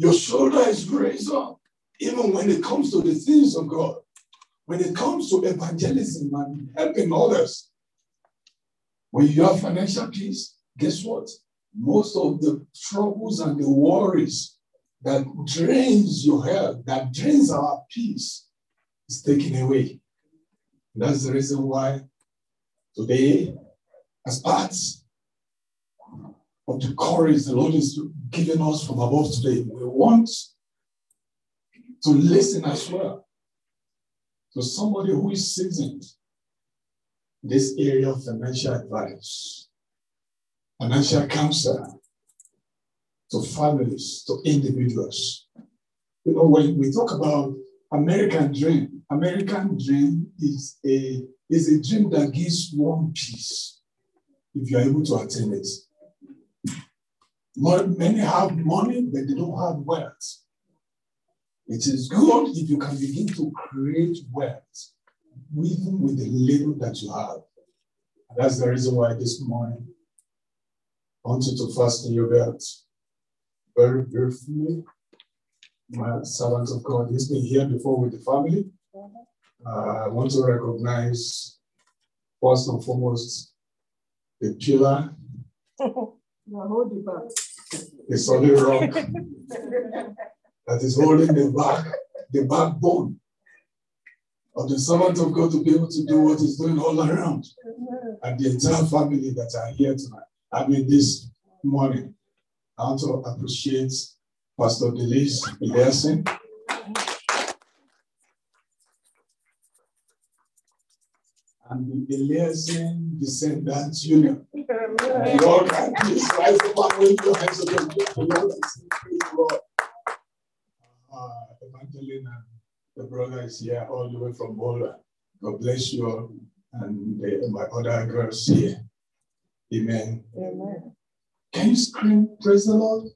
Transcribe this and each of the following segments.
Your shoulder is raised up, even when it comes to the things of God, when it comes to evangelism and helping others. When you have financial peace, guess what? Most of the troubles and the worries that drains your health, that drains our peace, is taken away. That's the reason why today, as part of the courage the Lord is giving us from above today, we want to listen as well to somebody who is seasoned in this area of financial advice, financial counsel to families, to individuals. You know, when we talk about American dream, American dream is a is a dream that gives one peace if you are able to attain it. Many have money, but they don't have wealth. It is good if you can begin to create wealth, even with the little that you have. And that's the reason why this morning I want you to fasten your belt very briefly. My servant of God, he's been here before with the family. Uh, I want to recognize, first and foremost, the pillar, the solid rock that is holding the back, the backbone of the servant of God to be able to do what he's doing all around. Mm-hmm. And the entire family that are here tonight. I mean, this morning. I want to appreciate Pastor Delise Eliason. And the Eliason Descendants Union. Lord, please rise up and wave your hands again. Praise Lord. Uh, Evangeline and the brother is here all the way from Boulder. God bless you all. And uh, my other girls here. Amen. Amen. Can you scream, Praise the Lord?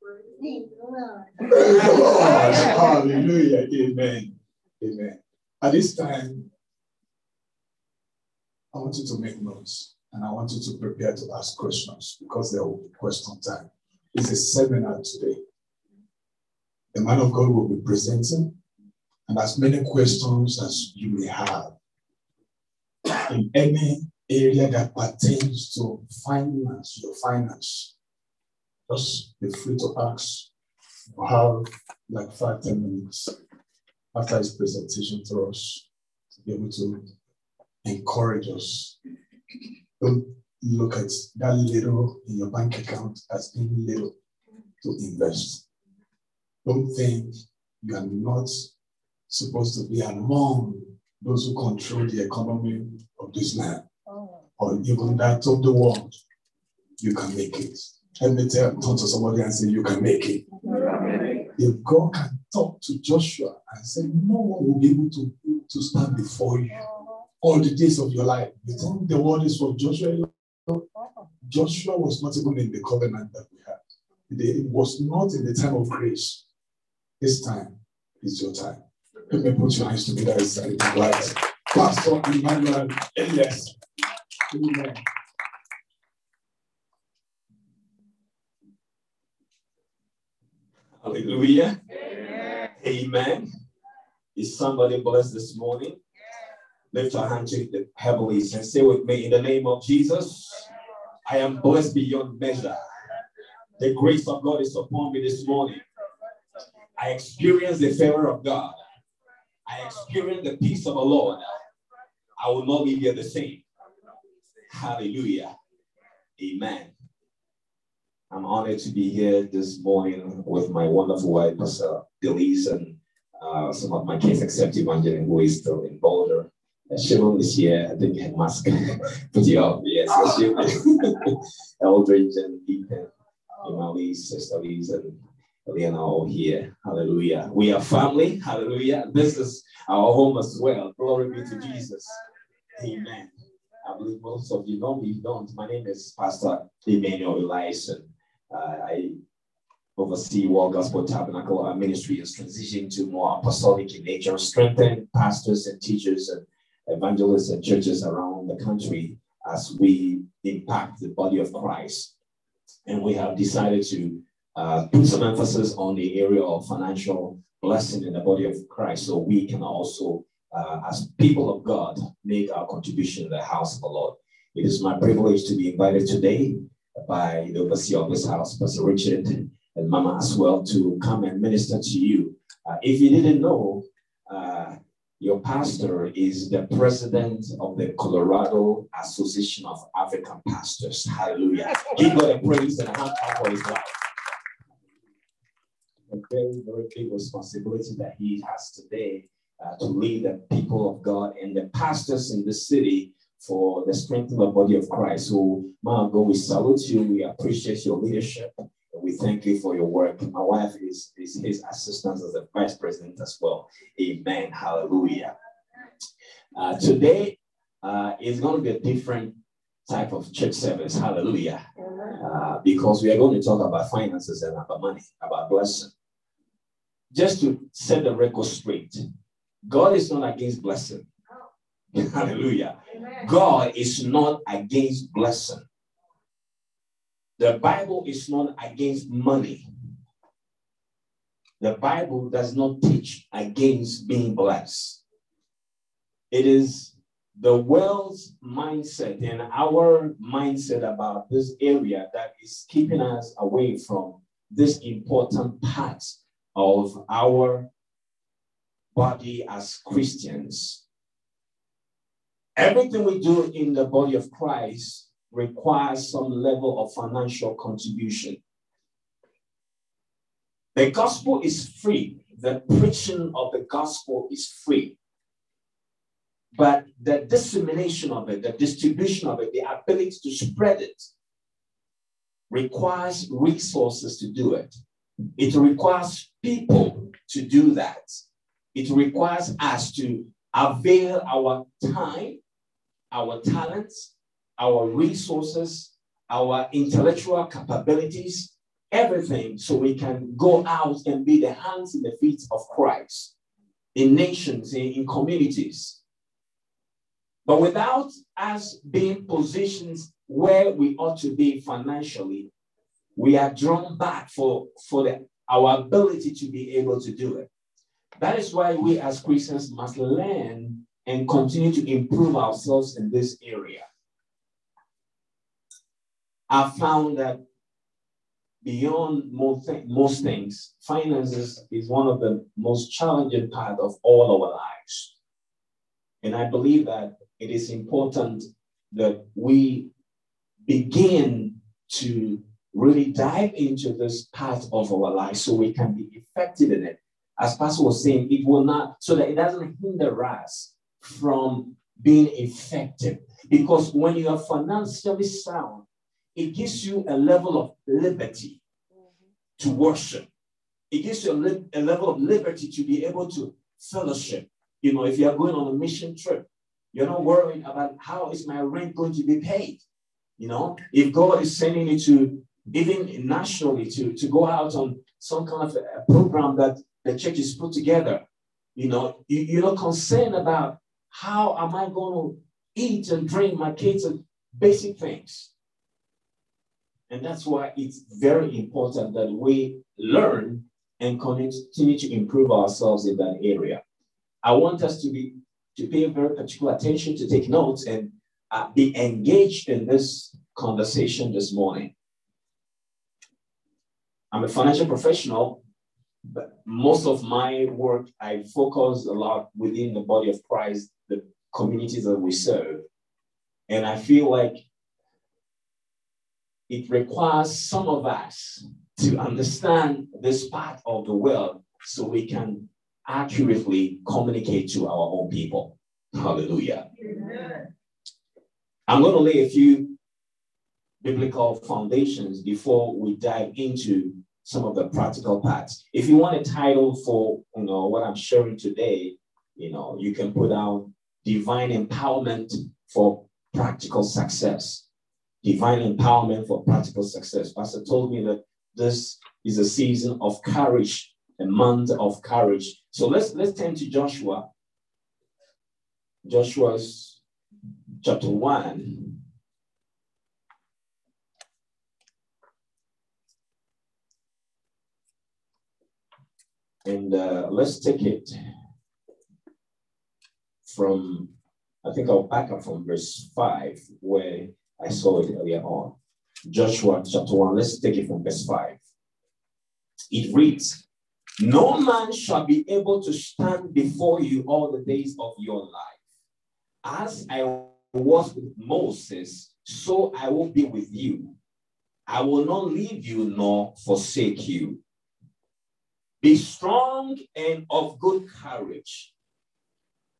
Praise the Lord. Hallelujah. Amen. Amen. At this time, I want you to make notes and I want you to prepare to ask questions because there will be question time. It's a seminar today. The man of God will be presenting, and as many questions as you may have in any area that pertains to finance, your finance, just be free to ask. we have like five, ten minutes after his presentation to us to be able to encourage us. Don't look at that little in your bank account as being little to invest. Don't think you are not supposed to be among those who control the economy of this land oh. or even that of the world, you can make it. Let me tell talk to somebody and say, You can make it. If God can talk to Joshua and say, No one will be able to, to stand before you all the days of your life. You think the word is for Joshua? Joshua was not even in the covenant that we had. It was not in the time of grace. This time is your time. Let me put your hands together and right. Pastor Emmanuel Elias. Amen. Hallelujah. Amen. Amen. Is somebody blessed this morning? Lift your hand to the heavens and say with me in the name of Jesus, I am blessed beyond measure. The grace of God is upon me this morning. I experience the favor of God. I experience the peace of the Lord. I will not leave here the same. Hallelujah. Amen. I'm honored to be here this morning with my wonderful wife, Pastor Delise, and uh, some of my kids, except Evangeline, who is still in Boulder. Shimon is here. I think had mask up. Yes, Eldridge and Ethan, Emily, Sister and Eliana all here. Hallelujah. We are family. Hallelujah. This is our home as well. Glory be to Jesus. Amen. I believe most of you know me. If don't, my name is Pastor Emmanuel Eliason. Uh, I oversee World Gospel Tabernacle. Our ministry is transitioning to more apostolic in nature, strengthen pastors and teachers and evangelists and churches around the country as we impact the body of Christ. And we have decided to uh, put some emphasis on the area of financial blessing in the body of Christ so we can also, uh, as people of God, make our contribution in the house of the Lord. It is my privilege to be invited today by the overseer of this house, Pastor Richard, and Mama as well, to come and minister to you. Uh, if you didn't know, your pastor is the president of the Colorado Association of African Pastors. Hallelujah. Give God a praise and a hand for his life a very, very big responsibility that he has today uh, to lead the people of God and the pastors in the city for the strength of the body of Christ. So, my God, we salute you. We appreciate your leadership. We thank you for your work. My wife is, is his assistant as a vice president as well. Amen. Hallelujah. Uh, today uh, is going to be a different type of church service. Hallelujah. Uh, because we are going to talk about finances and about money, about blessing just to set the record straight, God is not against blessing. Hallelujah. Amen. God is not against blessing. The Bible is not against money. The Bible does not teach against being blessed. It is the world's mindset and our mindset about this area that is keeping us away from this important part of our body as Christians. Everything we do in the body of Christ requires some level of financial contribution. The gospel is free. The preaching of the gospel is free. But the dissemination of it, the distribution of it, the ability to spread it requires resources to do it. It requires people to do that. It requires us to avail our time, our talents, our resources, our intellectual capabilities, everything, so we can go out and be the hands and the feet of Christ in nations, in, in communities. But without us being positioned where we ought to be financially, we are drawn back for, for the, our ability to be able to do it. That is why we as Christians must learn and continue to improve ourselves in this area. I found that beyond most, th- most things, finances is one of the most challenging part of all our lives. And I believe that it is important that we begin to really dive into this part of our life so we can be effective in it. As Pastor was saying, it will not, so that it doesn't hinder us from being effective. Because when you are financially sound, it gives you a level of liberty to worship. It gives you a, li- a level of liberty to be able to fellowship. You know, if you are going on a mission trip, you're not worried about how is my rent going to be paid. You know, if God is sending you to even nationally to, to go out on some kind of a program that the church is put together. You know, you, you're not concerned about how am I going to eat and drink my kids and basic things. And that's why it's very important that we learn and continue to improve ourselves in that area. I want us to be to pay very particular attention to take notes and uh, be engaged in this conversation this morning. I'm a financial professional, but most of my work, I focus a lot within the body of Christ, the communities that we serve. And I feel like it requires some of us to understand this part of the world so we can accurately communicate to our own people. Hallelujah. Amen. I'm going to lay a few biblical foundations before we dive into some of the practical parts. If you want a title for you know what I'm sharing today, you know, you can put out divine empowerment for practical success. Divine empowerment for practical success. Pastor told me that this is a season of courage, a month of courage. So let's let's turn to Joshua. Joshua's chapter 1. And uh, let's take it from, I think I'll back up from verse 5, where I saw it earlier on. Joshua chapter 1, let's take it from verse 5. It reads, No man shall be able to stand before you all the days of your life. As I was with Moses, so I will be with you. I will not leave you nor forsake you. Be strong and of good courage.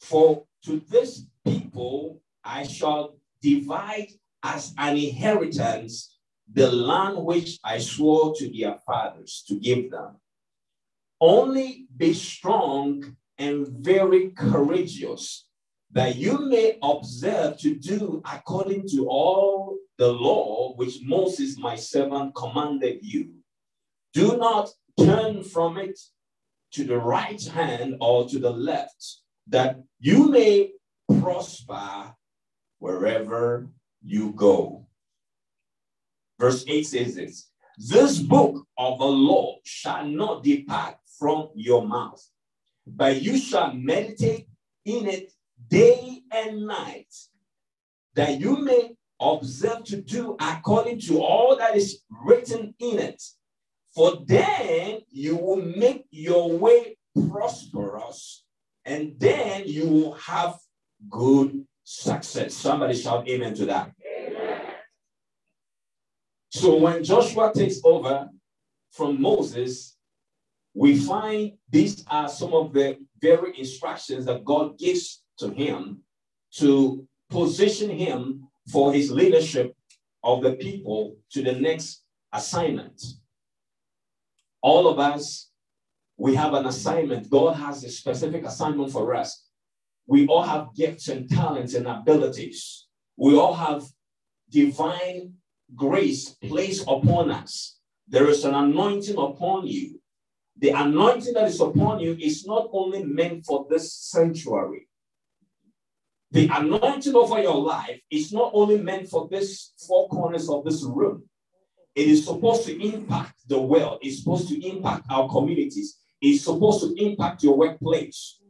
For to this people I shall divide as an inheritance the land which I swore to their fathers to give them. Only be strong and very courageous, that you may observe to do according to all the law which Moses my servant commanded you. Do not turn from it to the right hand or to the left, that you may prosper wherever you go. Verse 8 says this This book of the law shall not depart from your mouth, but you shall meditate in it day and night, that you may observe to do according to all that is written in it. For then you will make your way prosperous, and then you will have good success. Somebody shout amen to that. So when Joshua takes over from Moses, we find these are some of the very instructions that God gives to him to position him for his leadership of the people to the next assignment. All of us, we have an assignment. God has a specific assignment for us. We all have gifts and talents and abilities. We all have divine grace placed upon us. There is an anointing upon you. The anointing that is upon you is not only meant for this sanctuary, the anointing over your life is not only meant for this four corners of this room. It is supposed to impact the world. It's supposed to impact our communities. It's supposed to impact your workplace.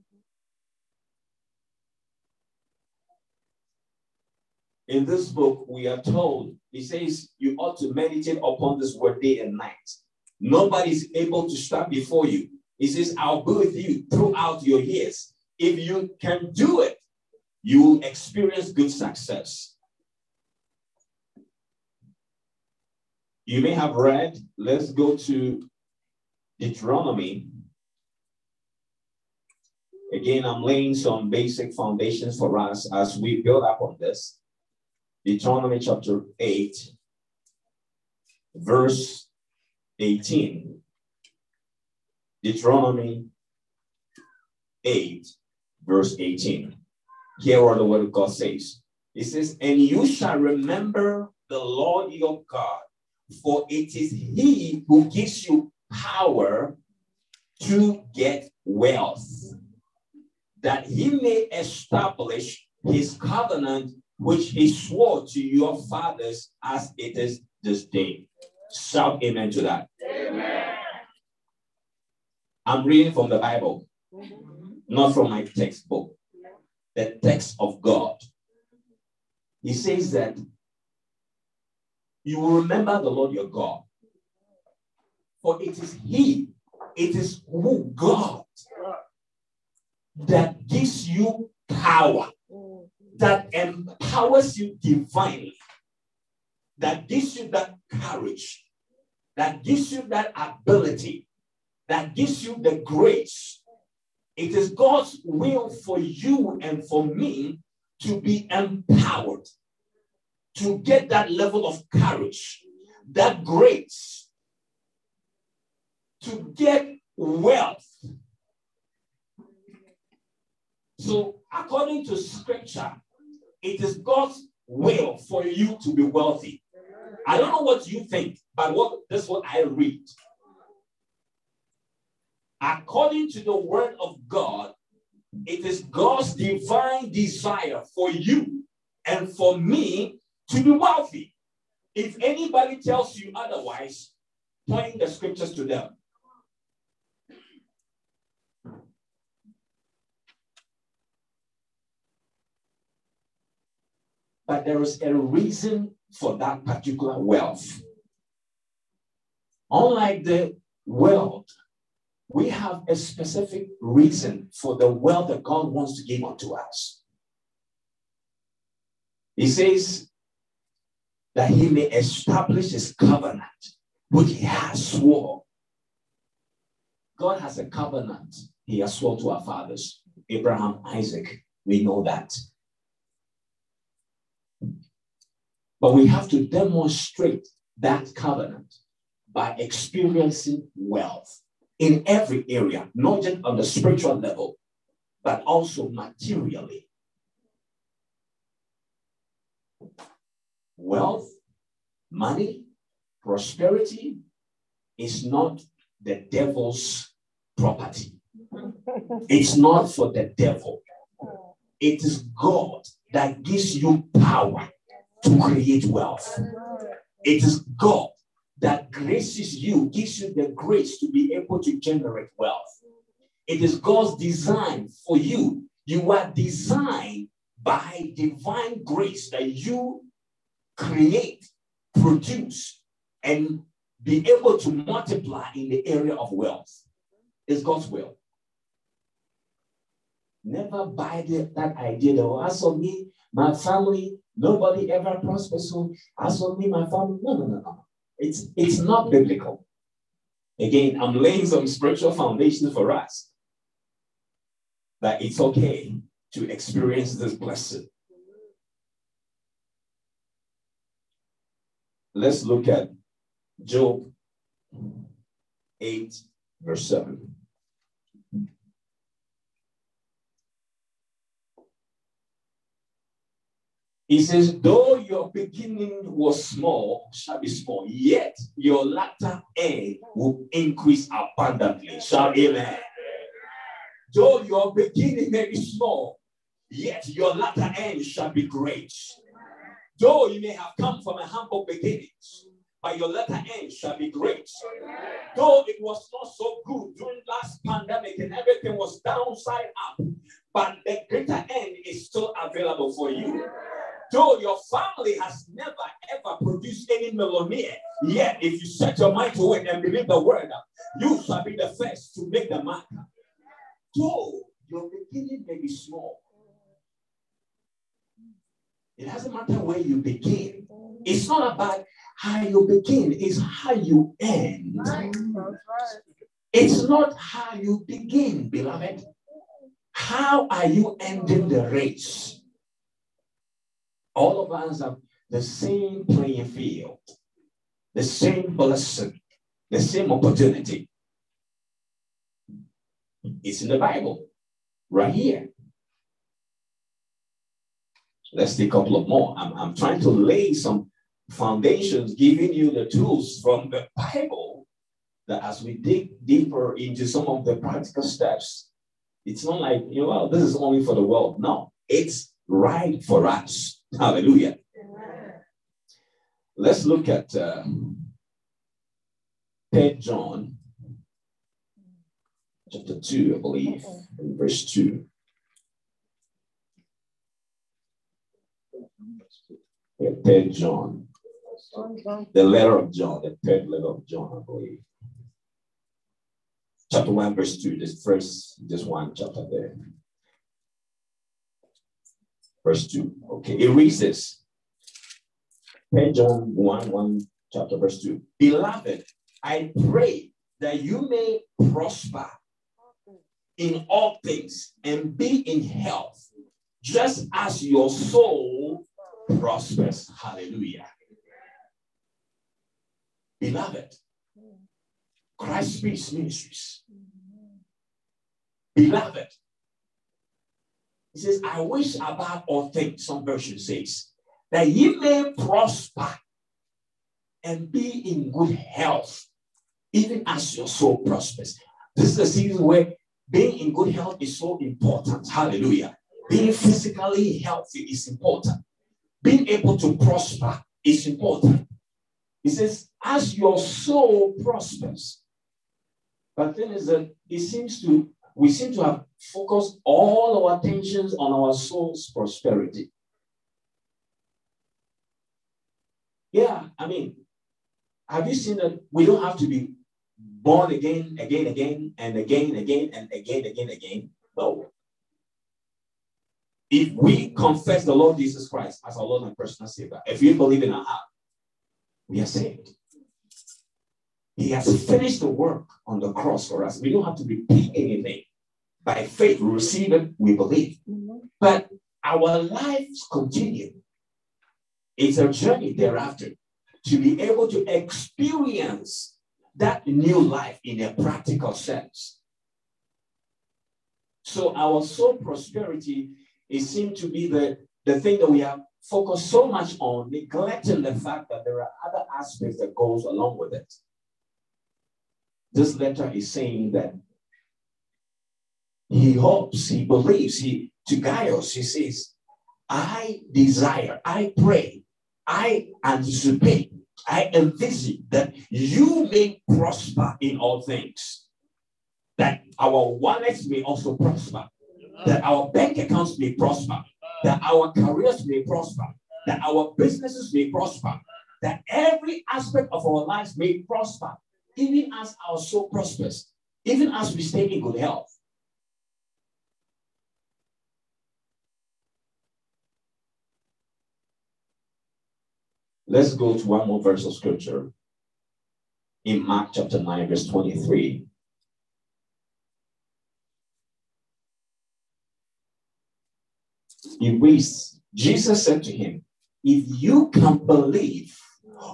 In this book, we are told, he says, you ought to meditate upon this word day and night. Nobody is able to stand before you. He says, I'll be with you throughout your years. If you can do it, you will experience good success. You may have read, let's go to Deuteronomy. Again, I'm laying some basic foundations for us as we build up on this. Deuteronomy chapter 8, verse 18. Deuteronomy 8, verse 18. Hear what the word of God says. It says, And you shall remember the Lord your God, for it is he who gives you power to get wealth, that he may establish his covenant which he swore to your fathers as it is this day. Shout amen to that. Amen. I'm reading from the Bible, mm-hmm. not from my textbook the text of God. He says that you will remember the Lord your God. For it is He, it is who God that gives you power, that empowers you divinely, that gives you that courage, that gives you that ability, that gives you the grace it is God's will for you and for me to be empowered, to get that level of courage, that grace, to get wealth. So, according to scripture, it is God's will for you to be wealthy. I don't know what you think, but what this is what I read according to the word of God, it is God's divine desire for you and for me to be wealthy. If anybody tells you otherwise, point the scriptures to them. But there is a reason for that particular wealth. Unlike the world, we have a specific reason for the wealth that God wants to give unto us. He says that he may establish his covenant, which he has sworn. God has a covenant he has sworn to our fathers, Abraham, Isaac. We know that. But we have to demonstrate that covenant by experiencing wealth in every area, not just on the spiritual level, but also materially. Wealth, money, prosperity is not the devil's property. It's not for the devil. It is God that gives you power to create wealth. It is God that graces you, gives you the grace to be able to generate wealth. It is God's design for you. You are designed by divine grace that you create, produce, and be able to multiply in the area of wealth. It's God's will. Never buy the, that idea that, oh, as for me, my family, nobody ever prospers. So as for me, my family, no, no, no, no. It's, it's not biblical. Again, I'm laying some spiritual foundations for us that it's okay to experience this blessing. Let's look at Job 8, verse 7. He says, though your beginning was small, shall be small, yet your latter end will increase abundantly. Shall amen. Though your beginning may be small, yet your latter end shall be great. Though you may have come from a humble beginning, but your latter end shall be great. Though it was not so good during last pandemic and everything was downside up, but the greater end is still available for you. Though your family has never ever produced any millionaire, yet if you set your mind to it and believe the word, you shall be the first to make the mark. Though your beginning may be small, it doesn't matter where you begin. It's not about how you begin, it's how you end. It's not how you begin, beloved. How are you ending the race? All of us have the same playing field, the same blessing, the same opportunity. It's in the Bible, right here. Let's take a couple of more. I'm, I'm trying to lay some foundations, giving you the tools from the Bible that as we dig deeper into some of the practical steps, it's not like, you know, well, this is only for the world. No, it's right for us. Hallelujah. Let's look at uh, 3 John chapter 2, I believe, in verse 2. Yeah, 3 John. The letter of John, the third letter of John, I believe. Chapter 1, verse 2, this first, just one chapter there verse 2. Okay, it reads this. 10 John 1, 1, chapter verse 2. Beloved, I pray that you may prosper in all things and be in health, just as your soul prospers. Hallelujah. Beloved, Christ Peace Ministries. Beloved, he says, I wish above all things, some version says, that ye may prosper and be in good health, even as your soul prospers. This is a season where being in good health is so important. Hallelujah. Being physically healthy is important. Being able to prosper is important. He says, as your soul prospers. But then is that it seems to we seem to have focused all our attentions on our soul's prosperity. Yeah, I mean, have you seen that we don't have to be born again, again, again, and again, again, and again, again, again? No. If we confess the Lord Jesus Christ as our Lord and personal Savior, if you believe in our heart, we are saved. He has finished the work on the cross for us. We don't have to repeat anything. By faith, we receive it, we believe. Mm-hmm. But our lives continue. It's a journey thereafter to be able to experience that new life in a practical sense. So our soul prosperity it seemed to be the, the thing that we have focused so much on, neglecting the fact that there are other aspects that goes along with it. This letter is saying that he hopes, he believes, he to Gaius, he says, I desire, I pray, I anticipate, I envisage that you may prosper in all things, that our wallets may also prosper, that our bank accounts may prosper, that our careers may prosper, that our businesses may prosper, that every aspect of our lives may prosper, even as our soul prospers, even as we stay in good health. Let's go to one more verse of scripture in Mark chapter 9, verse 23. It reads, Jesus said to him, If you can believe,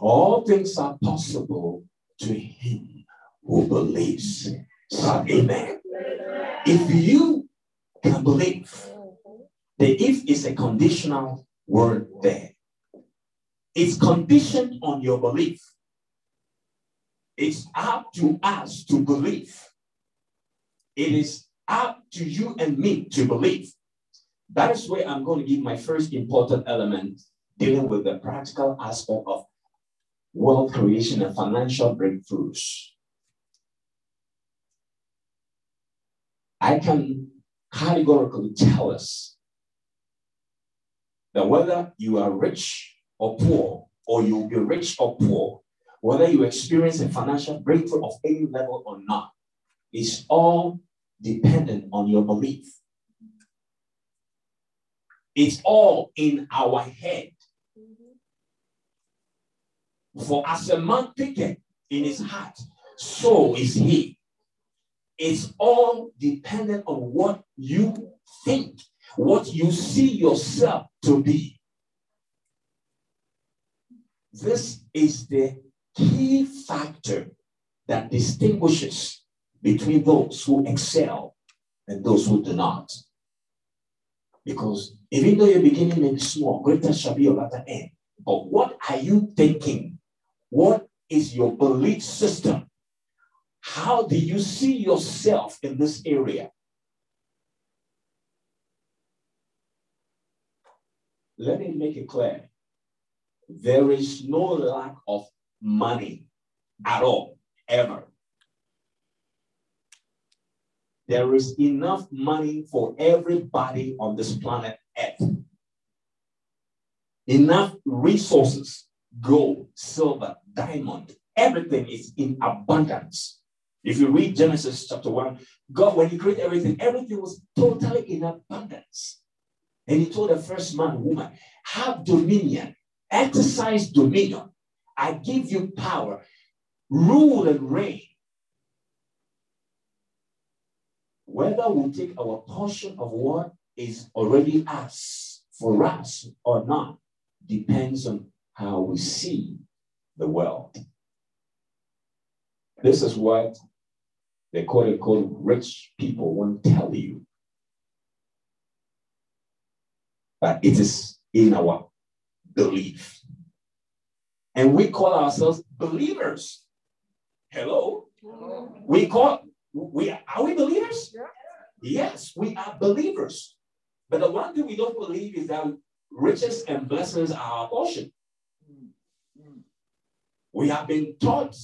all things are possible to him who believes. So, amen. If you can believe, the if is a conditional word there. It's conditioned on your belief. It's up to us to believe. It is up to you and me to believe. That is where I'm going to give my first important element dealing with the practical aspect of wealth creation and financial breakthroughs. I can categorically tell us that whether you are rich or poor, or you'll be rich or poor, whether you experience a financial breakthrough of any level or not, is all dependent on your belief. It's all in our head. For as a man thinketh in his heart, so is he. It's all dependent on what you think, what you see yourself to be. This is the key factor that distinguishes between those who excel and those who do not. Because even though your beginning may be small, greater shall be your latter end. But what are you thinking? What is your belief system? How do you see yourself in this area? Let me make it clear. There is no lack of money at all, ever. There is enough money for everybody on this planet Earth. Enough resources, gold, silver, diamond, everything is in abundance. If you read Genesis chapter 1, God, when He created everything, everything was totally in abundance. And He told the first man, woman, have dominion, exercise dominion. I give you power, rule and reign. Whether we take our portion of what is already us for us or not depends on how we see the world. This is what the quote unquote rich people won't tell you. But it is in our belief. And we call ourselves believers. Hello? Hello. We call we are we believers? Yes, we are believers. But the one thing we don't believe is that riches and blessings are our portion. We have been taught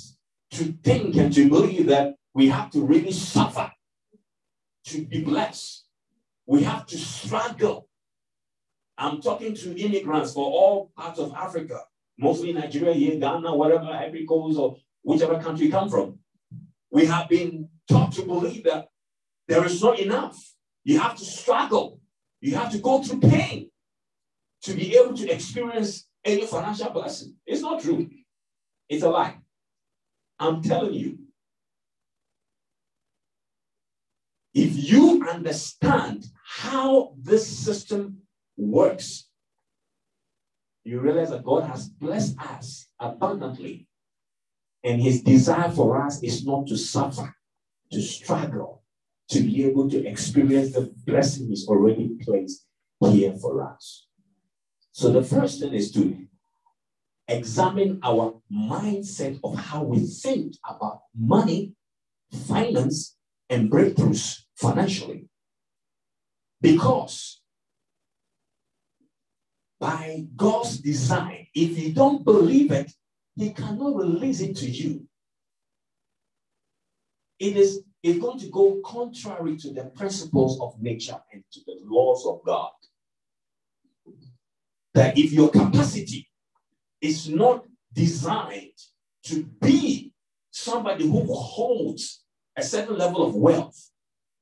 to think and to believe that we have to really suffer to be blessed. We have to struggle. I'm talking to immigrants for all parts of Africa. mostly Nigeria, here, Ghana, wherever, Ivory Coast, or whichever country you come from. We have been taught to believe that there is not enough. You have to struggle. You have to go through pain to be able to experience any financial blessing. It's not true. It's a lie. I'm telling you. If you understand how this system works, you realize that God has blessed us abundantly. And his desire for us is not to suffer, to struggle, to be able to experience the blessing he's already placed here for us. So the first thing is to examine our mindset of how we think about money, finance, and breakthroughs financially. Because by God's design, if you don't believe it, He cannot release it to you. It is it's going to go contrary to the principles of nature and to the laws of God. That if your capacity is not designed to be somebody who holds a certain level of wealth,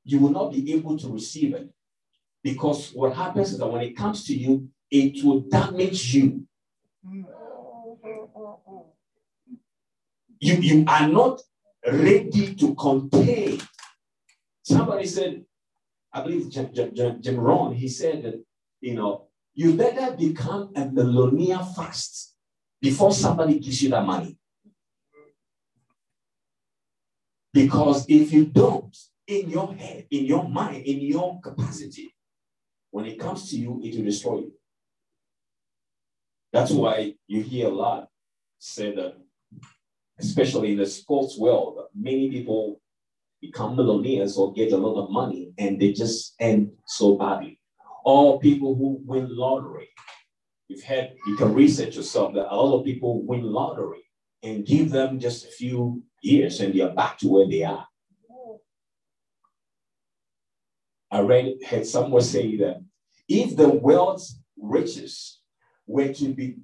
you will not be able to receive it. Because what happens is that when it comes to you, it will damage you. You, you are not ready to contain. Somebody said, I believe Jim, Jim, Jim Rohn, he said that, you know, you better become a millionaire fast before somebody gives you that money. Because if you don't, in your head, in your mind, in your capacity, when it comes to you, it will destroy you. That's why you hear a lot say that, especially in the sports world, many people become millionaires or get a lot of money and they just end so badly. Or people who win lottery. You've had, you can research yourself that a lot of people win lottery and give them just a few years and they're back to where they are. I read, had someone say that if the world's riches were to be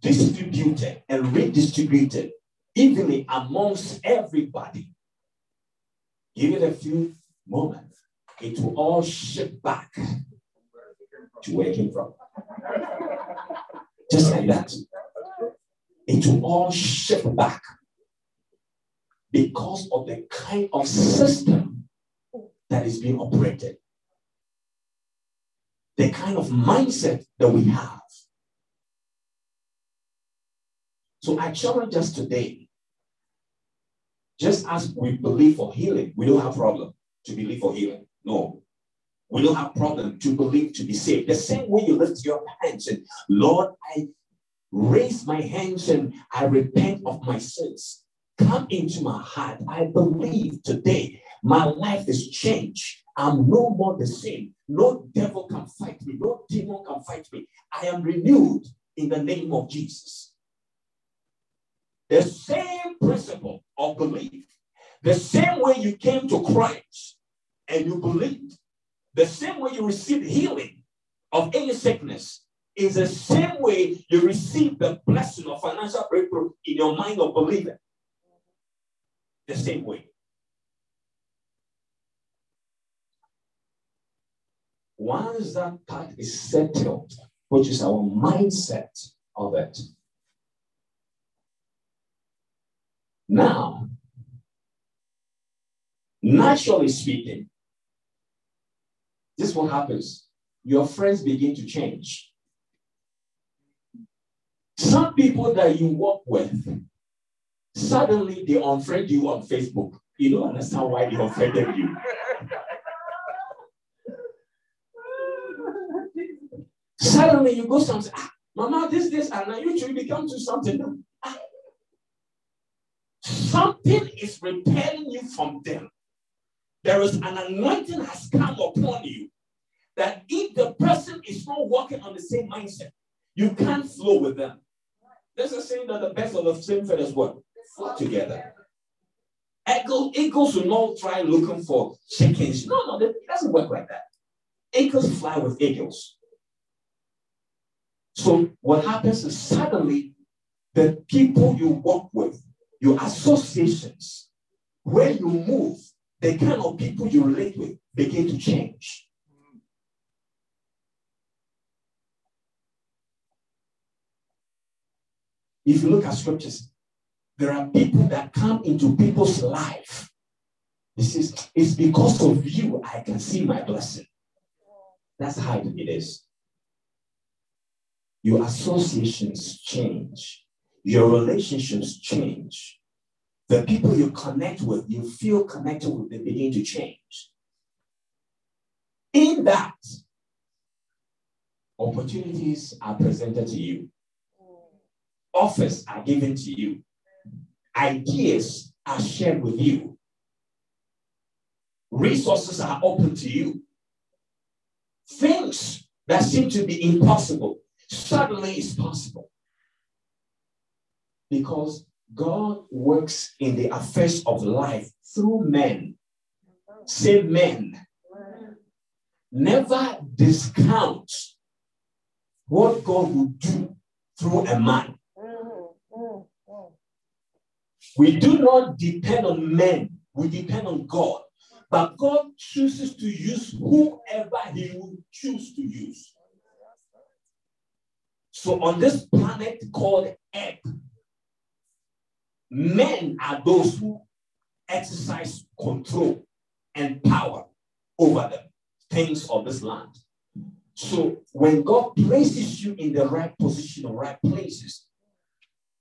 distributed and redistributed evenly amongst everybody, give it a few moments, it will all shift back to where it came from. Just like that. It will all shift back because of the kind of system that is being operated, the kind of mindset that we have. So I challenge us today, just as we believe for healing, we don't have problem to believe for healing. No. We don't have problem to believe to be saved. The same way you lift your hands and Lord, I raise my hands and I repent of my sins. Come into my heart. I believe today my life is changed. I'm no more the same. No devil can fight me. No demon can fight me. I am renewed in the name of Jesus. The same principle of belief, the same way you came to Christ and you believed, the same way you received healing of any sickness, is the same way you receive the blessing of financial breakthrough in your mind of believing. The same way. Once that part is settled, which is our mindset of it, now, naturally speaking, this is what happens. Your friends begin to change. Some people that you work with, suddenly they unfriend you on Facebook. You don't understand why they unfriended you. Suddenly you go something, ah, Mama, this, this, and now you should become to something. Something is repelling you from them. There is an anointing has come upon you that if the person is not working on the same mindset, you can't flow with them. There's a saying that the best of the same feathers what? Flock together. Eagle, eagles will not try looking for chickens. No, no, it doesn't work like that. Eagles fly with eagles. So what happens is suddenly the people you work with, your associations, where you move, the kind of people you relate with begin to change. If you look at scriptures, there are people that come into people's life. This is it's because of you I can see my blessing. That's how it is. Your associations change, your relationships change. The people you connect with, you feel connected with, they begin to change. In that, opportunities are presented to you, offers are given to you, ideas are shared with you, resources are open to you. Things that seem to be impossible suddenly is possible. Because God works in the affairs of life through men. Say men. Never discount what God will do through a man. We do not depend on men, we depend on God. But God chooses to use whoever He will choose to use. So on this planet called Earth, men are those who exercise control and power over the things of this land. So when God places you in the right position or right places,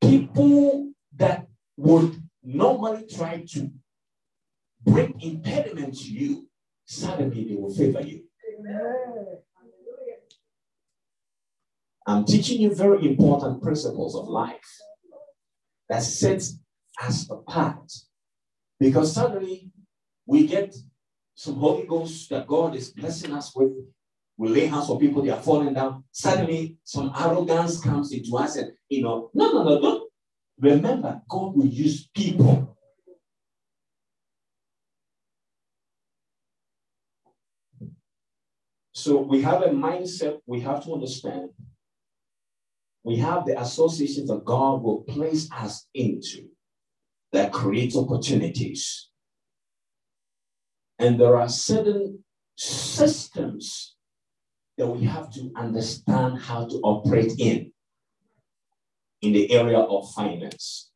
people that would normally try to bring impediment to you, suddenly they will favor you. I'm teaching you very important principles of life that sets us apart. Because suddenly we get some Holy Ghost that God is blessing us with. We lay hands on people, they are falling down. Suddenly, some arrogance comes into us, and you know, no, no, no, don't. Remember, God will use people. So we have a mindset we have to understand we have the associations that God will place us into that create opportunities. And there are certain systems that we have to understand how to operate in, in the area of finance.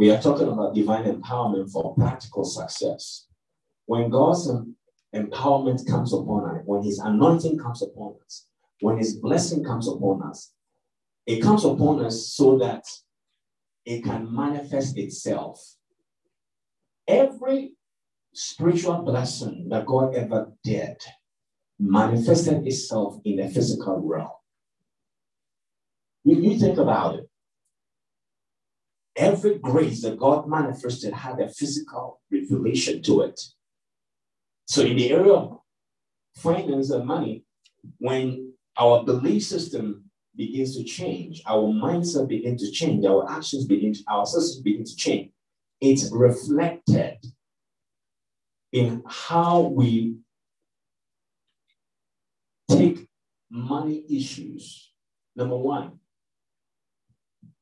We are talking about divine empowerment for practical success. When God's empowerment comes upon us, when His anointing comes upon us, when His blessing comes upon us, it comes upon us so that it can manifest itself. Every spiritual blessing that God ever did manifested itself in the physical realm. You, you think about it. Every grace that God manifested had a physical revelation to it. So, in the area of finance and money, when our belief system begins to change, our mindset begins to change, our actions begin to, our systems begin to change, it's reflected in how we take money issues. Number one,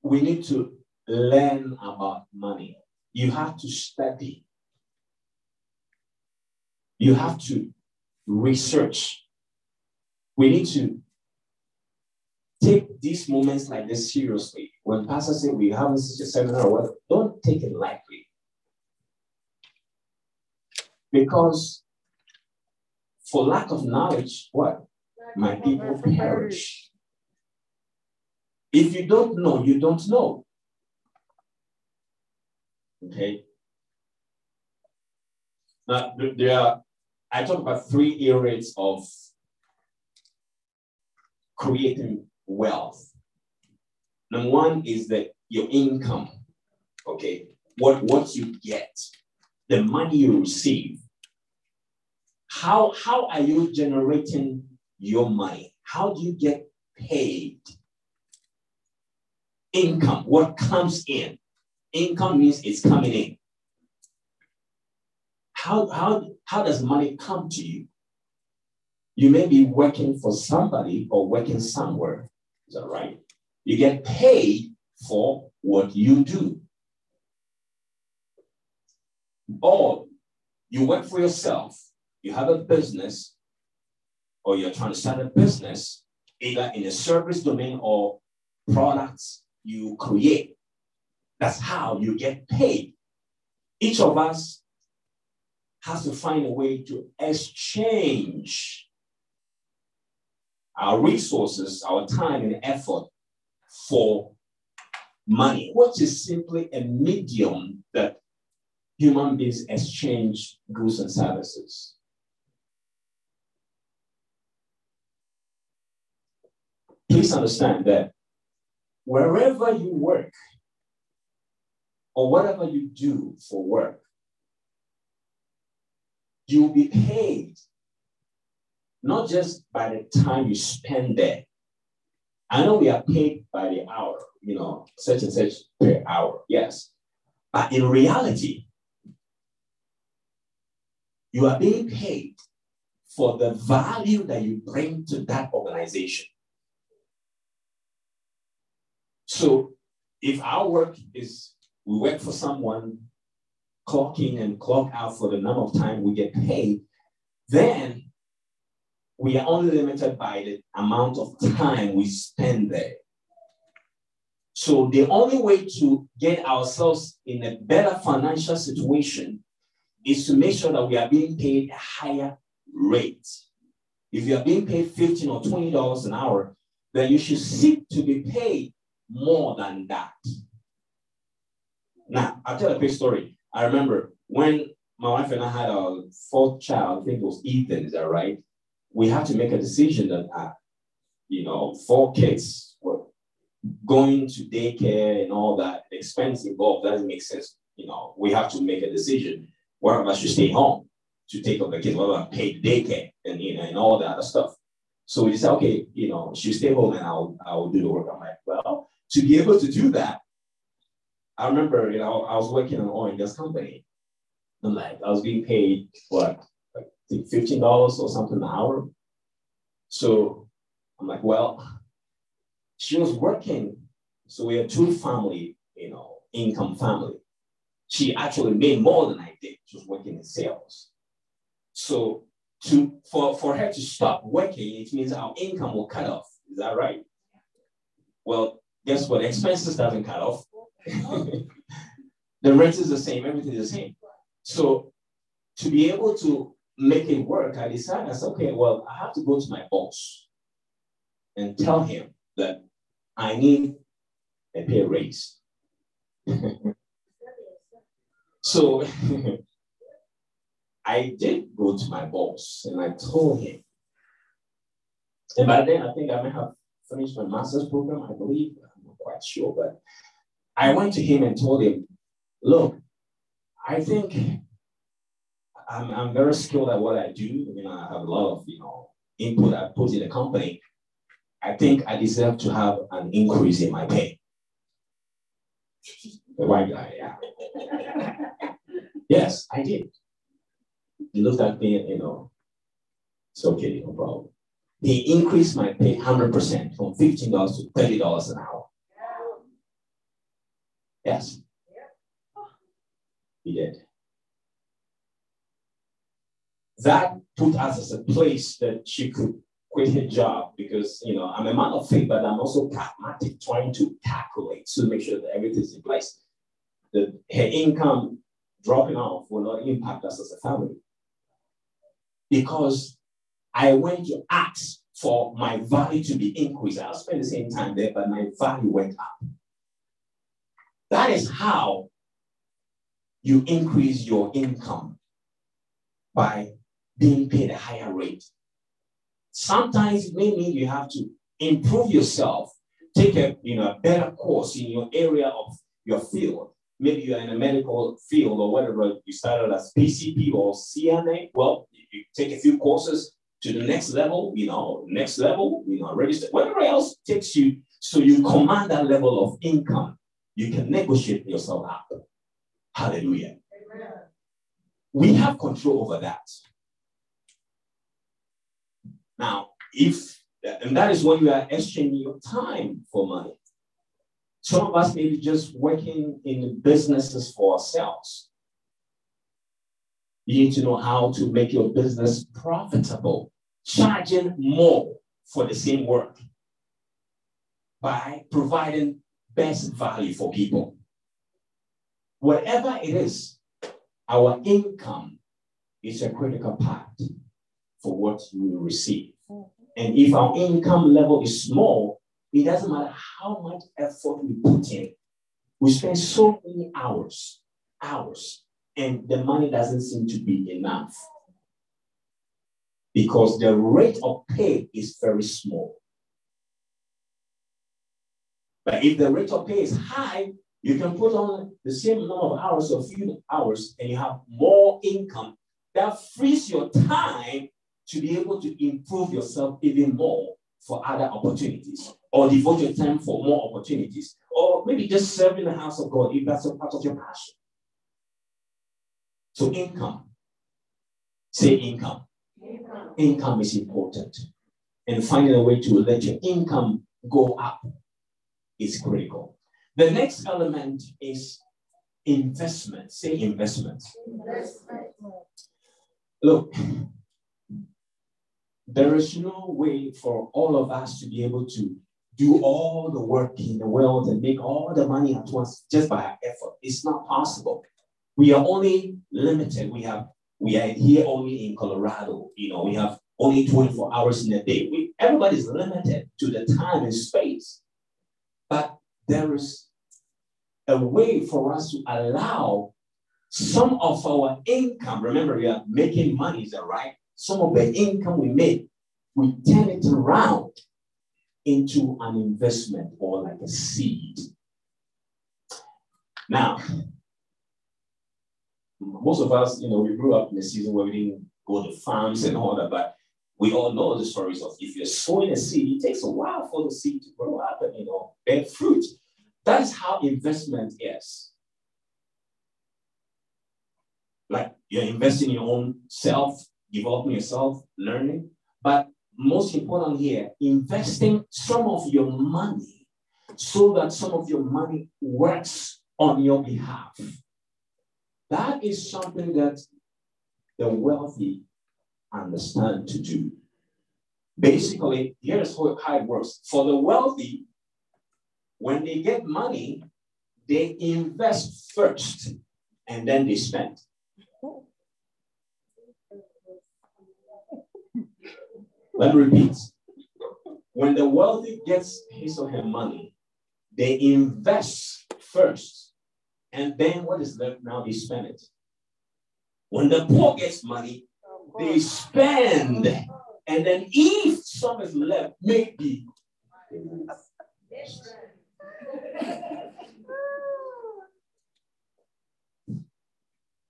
we need to learn about money. You have to study. You have to research. We need to take these moments like this seriously. When Pastor said we have such a seminar, well, don't take it lightly. Because for lack of knowledge, what? My people perish. If you don't know, you don't know. Okay. Now, there are, I talk about three areas of creating wealth. Number one is that your income, okay, what, what you get, the money you receive. How, how are you generating your money? How do you get paid? Income, what comes in. Income means it's coming in. how, how, how does money come to you? You may be working for somebody or working somewhere. Is that right? You get paid for what you do. Or you work for yourself, you have a business, or you're trying to start a business, either in a service domain or products you create. That's how you get paid. Each of us has to find a way to exchange our resources, our time and effort for money, which is simply a medium that human beings exchange goods and services. Please understand that wherever you work or whatever you do for work, you will be paid not just by the time you spend there. I know we are paid by the hour, you know, such and such per hour, yes. But in reality, you are being paid for the value that you bring to that organization. So if our work is we work for someone, clock in and clock out for the number of time we get paid, then we are only limited by the amount of time we spend there. So the only way to get ourselves in a better financial situation is to make sure that we are being paid a higher rate. If you are being paid 15 or $20 an hour, then you should seek to be paid more than that. Now, I'll tell a quick story. I remember when my wife and I had our fourth child, I think it was Ethan, is that right? We had to make a decision that, uh, you know, four kids were going to daycare and all that expense involved doesn't make sense. You know, we have to make a decision. One of us should stay home to take up the kids, one of pay daycare and you know and all that other stuff. So we said, okay, you know, she'll stay home and I'll I'll do the work. I'm like, well, to be able to do that, I remember, you know, I was working in an oil and gas company. And like I was being paid what, like I think $15 or something an hour. So I'm like, well, she was working. So we had two family, you know, income family. She actually made more than I did. She was working in sales. So to for, for her to stop working, it means our income will cut off. Is that right? Well, guess what? Expenses doesn't cut off. the rent is the same, everything is the same. So to be able to make it work, I decided, I said, okay, well, I have to go to my boss and tell him that I need a pay raise. so I did go to my boss and I told him. And by then, I think I may have finished my master's program, I believe. I'm not quite sure, but I went to him and told him, look, I think I'm, I'm very skilled at what I do. I mean, I have a lot of, you know, input I put in the company. I think I deserve to have an increase in my pay. The white guy, yeah. yes, I did. He looked at me and, you know, it's okay, no problem. He increased my pay 100% from $15 to $30 an hour. Yes. He did. That put us as a place that she could quit her job because, you know, I'm a man of faith, but I'm also pragmatic, trying to calculate to make sure that everything's in place. That her income dropping off will not impact us as a family. Because I went to ask for my value to be increased. I'll spend the same time there, but my value went up. That is how you increase your income by being paid a higher rate. Sometimes it may mean you have to improve yourself, take a you know a better course in your area of your field. Maybe you're in a medical field or whatever. You started as PCP or CNA. Well, you take a few courses to the next level, you know, next level, you know, register, whatever else takes you so you command that level of income you can negotiate yourself up. Hallelujah. Amen. we have control over that. Now, if, and that is when you are exchanging your time for money. Some of us may be just working in businesses for ourselves. You need to know how to make your business profitable, charging more for the same work by providing best value for people. Whatever it is, our income is a critical part for what you receive. And if our income level is small, it doesn't matter how much effort we put in. We spend so many hours, hours, and the money doesn't seem to be enough because the rate of pay is very small. But if the rate of pay is high, you can put on the same number of hours or few hours and you have more income that frees your time to be able to improve yourself even more for other opportunities or devote your time for more opportunities or maybe just serving the house of God if that's a part of your passion. So income. Say income. Income, income is important. And finding a way to let your income go up is critical. The next element is investment. Say investment. investment. Look, there is no way for all of us to be able to do all the work in the world and make all the money at once just by our effort. It's not possible. We are only limited. We have we are here only in Colorado. You know, we have only 24 hours in a day. We, everybody's limited to the time and space. But there is a way for us to allow some of our income. Remember, we are making money, is that right? some of the income we make, we turn it around into an investment or like a seed. Now, most of us, you know, we grew up in a season where we didn't go to farms and all that, but we all know the stories of if you're sowing a seed, it takes a while for the seed to grow up and, you know, bear fruit. That's how investment is. Like you're investing in your own self, developing yourself, learning. But most important here, investing some of your money so that some of your money works on your behalf. That is something that the wealthy understand to do. Basically, here's how it works. For the wealthy, when they get money, they invest first and then they spend. Let me repeat. When the wealthy gets his or her money, they invest first, and then what is left now, they spend it. When the poor gets money, they spend, and then if some is left, maybe.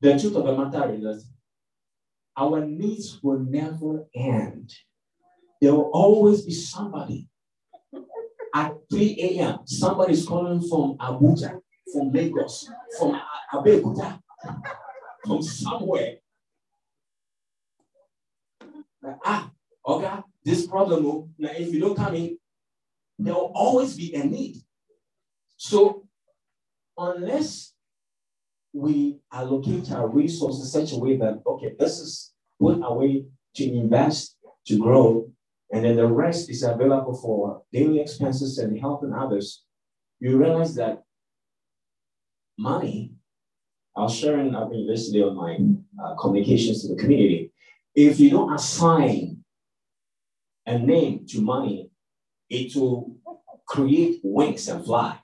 The truth of the matter is our needs will never end there will always be somebody at 3 a.m. Somebody is calling from Abuja, from Lagos, from Abeokuta, from somewhere. Like, ah, okay, this problem, oh, now if you don't come in, there will always be a need. So, unless we allocate our resources such a way that, okay, this is put away to invest, to grow, and then the rest is available for daily expenses and helping others, you realize that money, I was sharing, I mean, yesterday on my uh, communications to the community. If you don't assign a name to money, it will create wings and fly.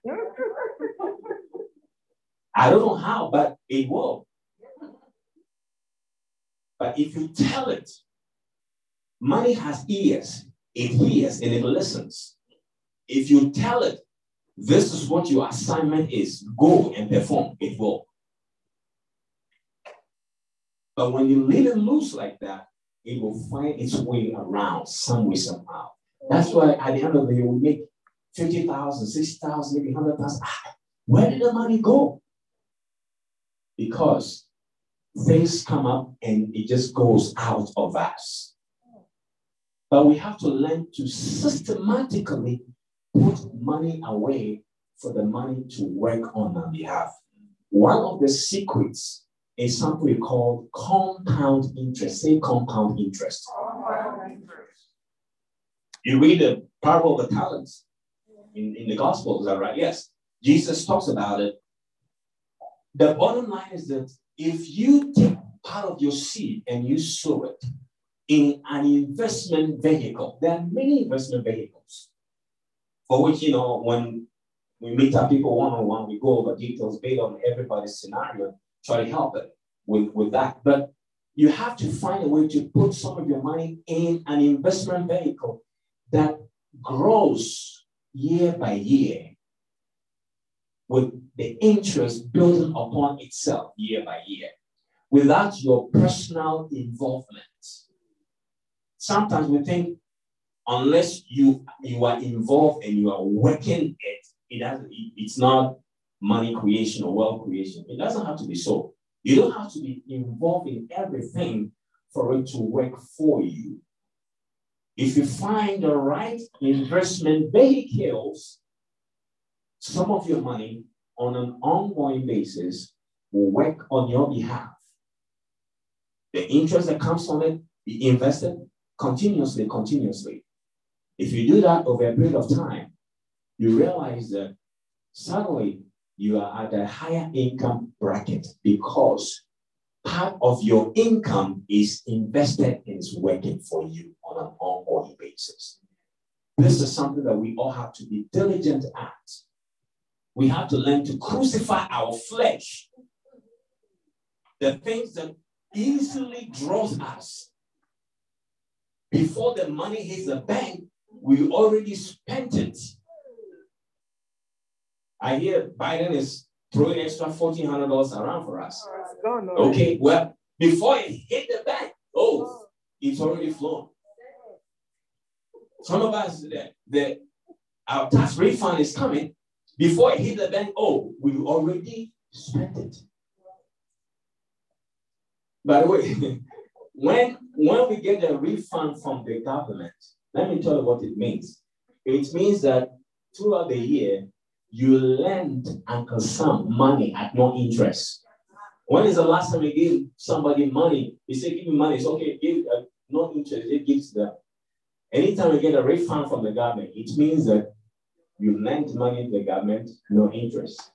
I don't know how, but it will. But if you tell it, Money has ears, it hears and it listens. If you tell it, this is what your assignment is, go and perform, it will. But when you leave it loose like that, it will find its way around some way, somehow. That's why at the end of the year, we make 50,000, 60,000, maybe 100,000. Ah, where did the money go? Because things come up and it just goes out of us. But we have to learn to systematically put money away for the money to work on our behalf. One of the secrets is something we call compound interest. Say compound interest. You read the parable of the talents in, in the gospel, is that right? Yes. Jesus talks about it. The bottom line is that if you take part of your seed and you sow it in an investment vehicle, there are many investment vehicles for which, you know, when we meet our people one on one, we go over details based on everybody's scenario, try to help it with, with that. But you have to find a way to put some of your money in an investment vehicle that grows year by year with the interest building upon itself year by year without your personal involvement. Sometimes we think unless you you are involved and you are working it, it it, it's not money creation or wealth creation. It doesn't have to be so. You don't have to be involved in everything for it to work for you. If you find the right investment vehicles, some of your money on an ongoing basis will work on your behalf. The interest that comes from it, be invested continuously, continuously. If you do that over a period of time, you realize that suddenly you are at a higher income bracket because part of your income is invested and is working for you on an ongoing basis. This is something that we all have to be diligent at. We have to learn to crucify our flesh. The things that easily draws us. Before the money hits the bank, we already spent it. I hear Biden is throwing extra $1,400 around for us. Oh, oh. Okay, well, before it hit the bank, oh, oh, it's already flown. Some of us, the, the, our tax refund is coming. Before it hit the bank, oh, we already spent it. By the way, when, when we get a refund from the government, let me tell you what it means. It means that throughout the year, you lend Uncle Sam money at no interest. When is the last time you gave somebody money? You say, give me money. It's okay, give uh, no interest. It gives them. Anytime you get a refund from the government, it means that you lend money to the government, no interest.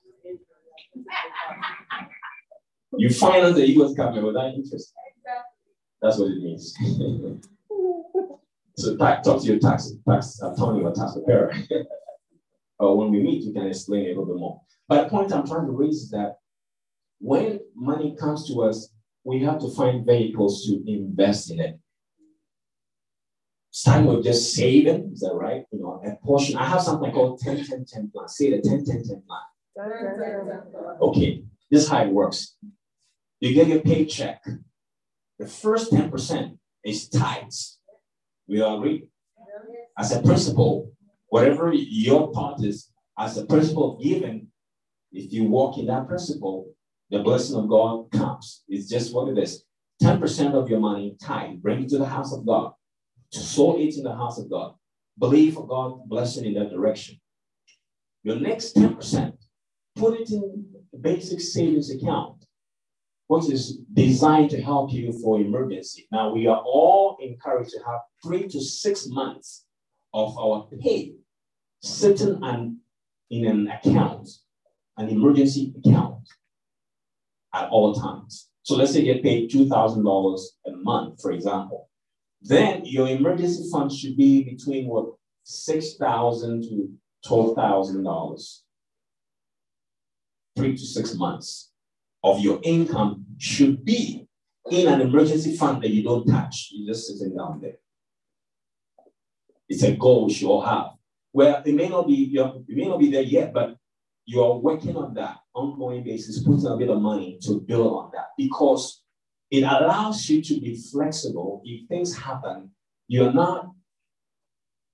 You finance the US government without interest. That's what it means. so talk, talk to your tax tax attorney or tax preparer. or when we meet, we can explain a little bit more. But the point I'm trying to raise is that when money comes to us, we have to find vehicles to invest in it. It's Starting with just saving, is that right? You know, a portion. I have something called 10 10 10 plan. Say the 10 10 10 plan. Okay, this is how it works. You get your paycheck. The first 10% is tithes. We all agree. As a principle, whatever your part is, as a principle of giving, if you walk in that principle, the blessing of God comes. It's just what it is. 10% of your money, tithe, bring it to the house of God. To sow it in the house of God. Believe for God blessing in that direction. Your next 10%, put it in a basic savings account, which is designed to help you for emergency. Now, we are all encouraged to have three to six months of our pay sitting and in an account, an emergency account at all times. So let's say you get paid $2,000 a month, for example. Then your emergency fund should be between what, 6,000 to $12,000. Three to six months of your income should be in an emergency fund that you don't touch. You're just sitting down there. It's a goal you should all have. Well, it may not be you may not be there yet, but you are working on that ongoing basis, putting a bit of money to build on that because it allows you to be flexible. If things happen, you're not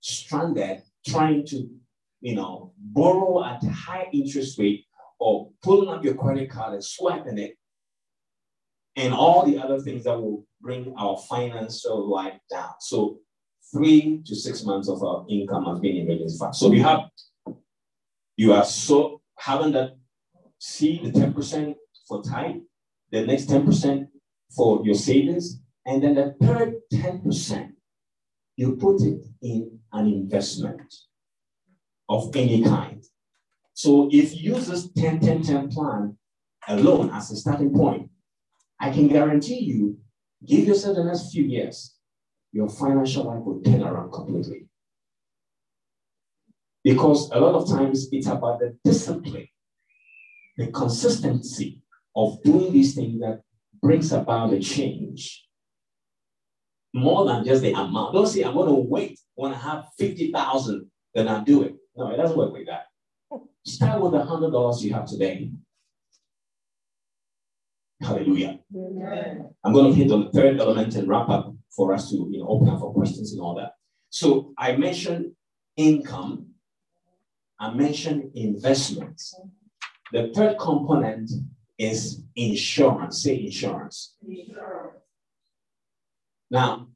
stranded trying to, you know, borrow at a high interest rate or pulling up your credit card and swiping it and all the other things that will bring our financial life down. So three to six months of our income has been emergency fund. So you have you are so having that see the 10% for time, the next 10% for your savings, and then the third 10%, you put it in an investment of any kind. So if you use this 10 10 10 plan alone as a starting point, I can guarantee you, give yourself the next few years, your financial life will turn around completely. Because a lot of times it's about the discipline, the consistency of doing these things that brings about the change. More than just the amount. Don't say, I'm going to wait when I have 50,000, then I'll do it. No, it doesn't work like that. Start with the $100 you have today. Hallelujah. Amen. I'm going to hit on the third element and wrap up for us to you know, open up for questions and all that. So I mentioned income. I mentioned investments. The third component is insurance. Say insurance. insurance. Now,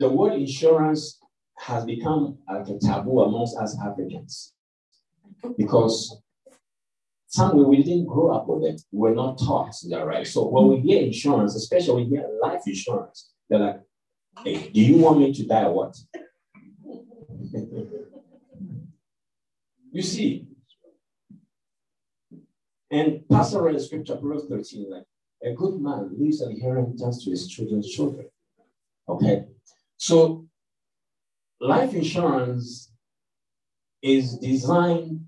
the word insurance has become like a taboo amongst us Africans because somewhere we didn't grow up with it. We're not taught that, right? So when we hear insurance, especially when we hear life insurance, they're like, hey, do you want me to die or what? you see, and Pastor read the scripture, Proverbs 13, like, a good man leaves an inheritance to his children's children. Okay? So, life insurance is designed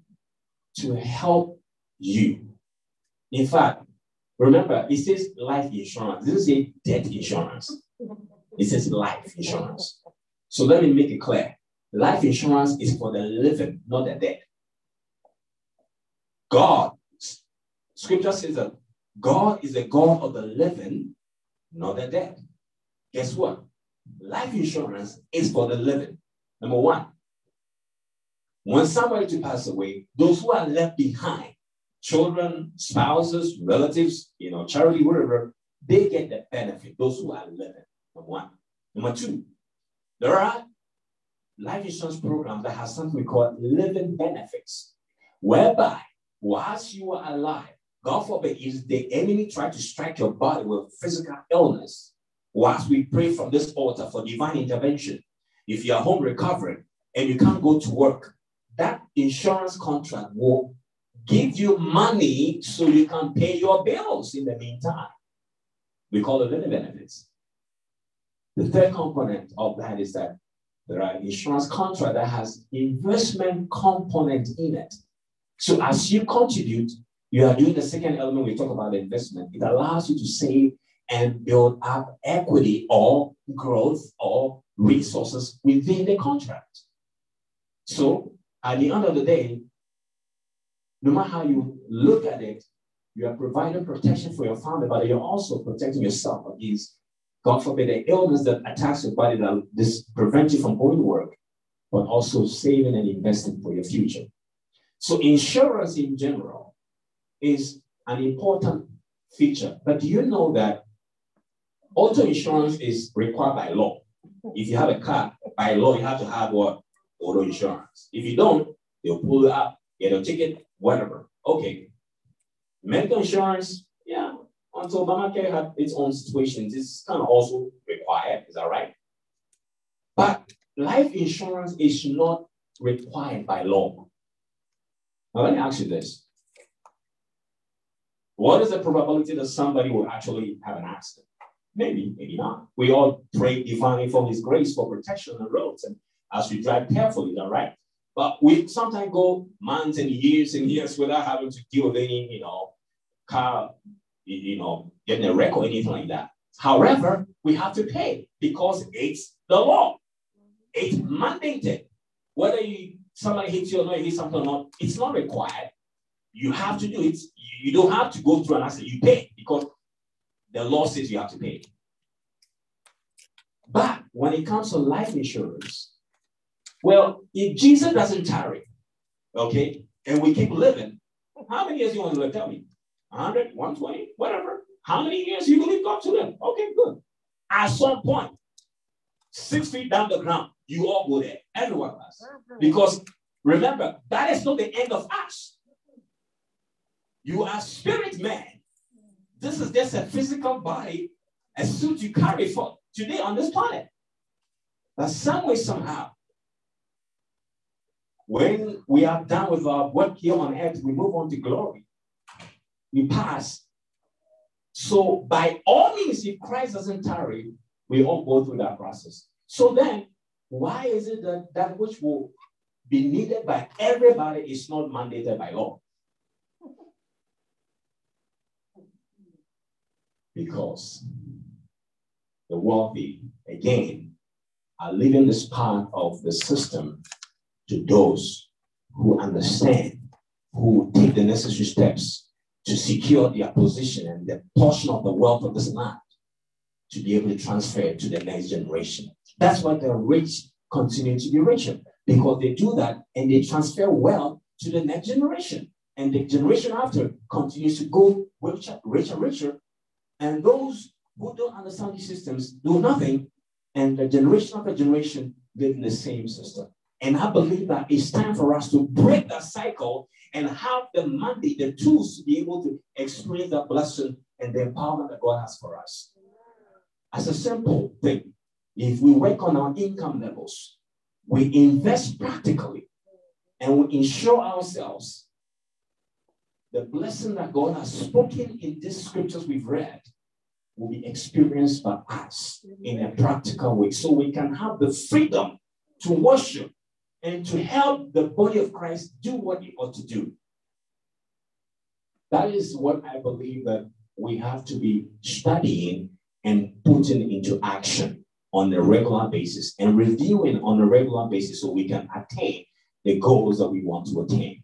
to help you. In fact, remember, it says life insurance. This is a death insurance. It says life insurance. So let me make it clear. Life insurance is for the living, not the dead. God, scripture says that God is a God of the living, not the dead. Guess what? Life insurance is for the living. Number one, when somebody to pass away, those who are left behind children, spouses, relatives, you know, charity, whatever, they get the benefit, those who are living. Number one. Number two, there are life insurance programs that have something we call living benefits, whereby whilst you are alive, God forbid, if the enemy try to strike your body with physical illness, whilst we pray from this altar for divine intervention, if you are home recovering and you can't go to work, that insurance contract will give you money so you can pay your bills in the meantime. We call it living benefits. The third component of that is that there are insurance contract that has investment component in it. So as you contribute, you are doing the second element we talk about investment. It allows you to save and build up equity or growth or resources within the contract. So at the end of the day, no matter how you look at it, you are providing protection for your family, but you're also protecting yourself against, God forbid, the illness that attacks your body that this prevents you from going to work, but also saving and investing for your future. So insurance in general is an important feature. But do you know that auto insurance is required by law? If you have a car, by law, you have to have what? Auto insurance. If you don't, they'll pull it up, get a ticket, whatever. Okay. Medical insurance, yeah, until Obamacare had its own situations, it's kind of also required. Is that right? But life insurance is not required by law. Now, let me ask you this. What is the probability that somebody will actually have an accident? Maybe, maybe not. We all pray divinely for His grace for protection on the roads and as we drive carefully, is that right? But we sometimes go months and years and years without having to deal with any, you know, car, you know, getting a wreck or anything like that. However, we have to pay because it's the law. It's mandated. Whether you somebody hits you or not, hit something or not, it's not required. You have to do it. You don't have to go through an accident. You pay because the law says you have to pay. But when it comes to life insurance, well, if Jesus doesn't tarry, okay, and we keep living, how many years you want to live? Tell me. 100, 120, whatever. How many years you believe God to live? Okay, good. At some point, six feet down the ground, you all go there. Everyone does. Mm-hmm. Because remember, that is not the end of us. You are spirit man. This is just a physical body, a suit you carry for today on this planet. But some way, somehow, when we are done with our work here on earth, we move on to glory. We pass. So, by all means, if Christ doesn't tarry, we all go through that process. So then, why is it that that which will be needed by everybody is not mandated by law? Because the wealthy, again, are leaving this part of the system to those who understand, who take the necessary steps to secure their position and the portion of the wealth of this land to be able to transfer it to the next generation. That's why the rich continue to be richer because they do that and they transfer wealth to the next generation. And the generation after continues to go richer, richer, richer. And those who don't understand these systems do nothing. And the generation after generation live in the same system. And I believe that it's time for us to break that cycle and have the money, the tools to be able to experience that blessing and the empowerment that God has for us. As a simple thing, if we work on our income levels, we invest practically, and we ensure ourselves the blessing that God has spoken in these scriptures we've read will be experienced by us in a practical way so we can have the freedom to worship and to help the body of Christ do what it ought to do. That is what I believe that we have to be studying and putting into action on a regular basis and reviewing on a regular basis so we can attain the goals that we want to attain.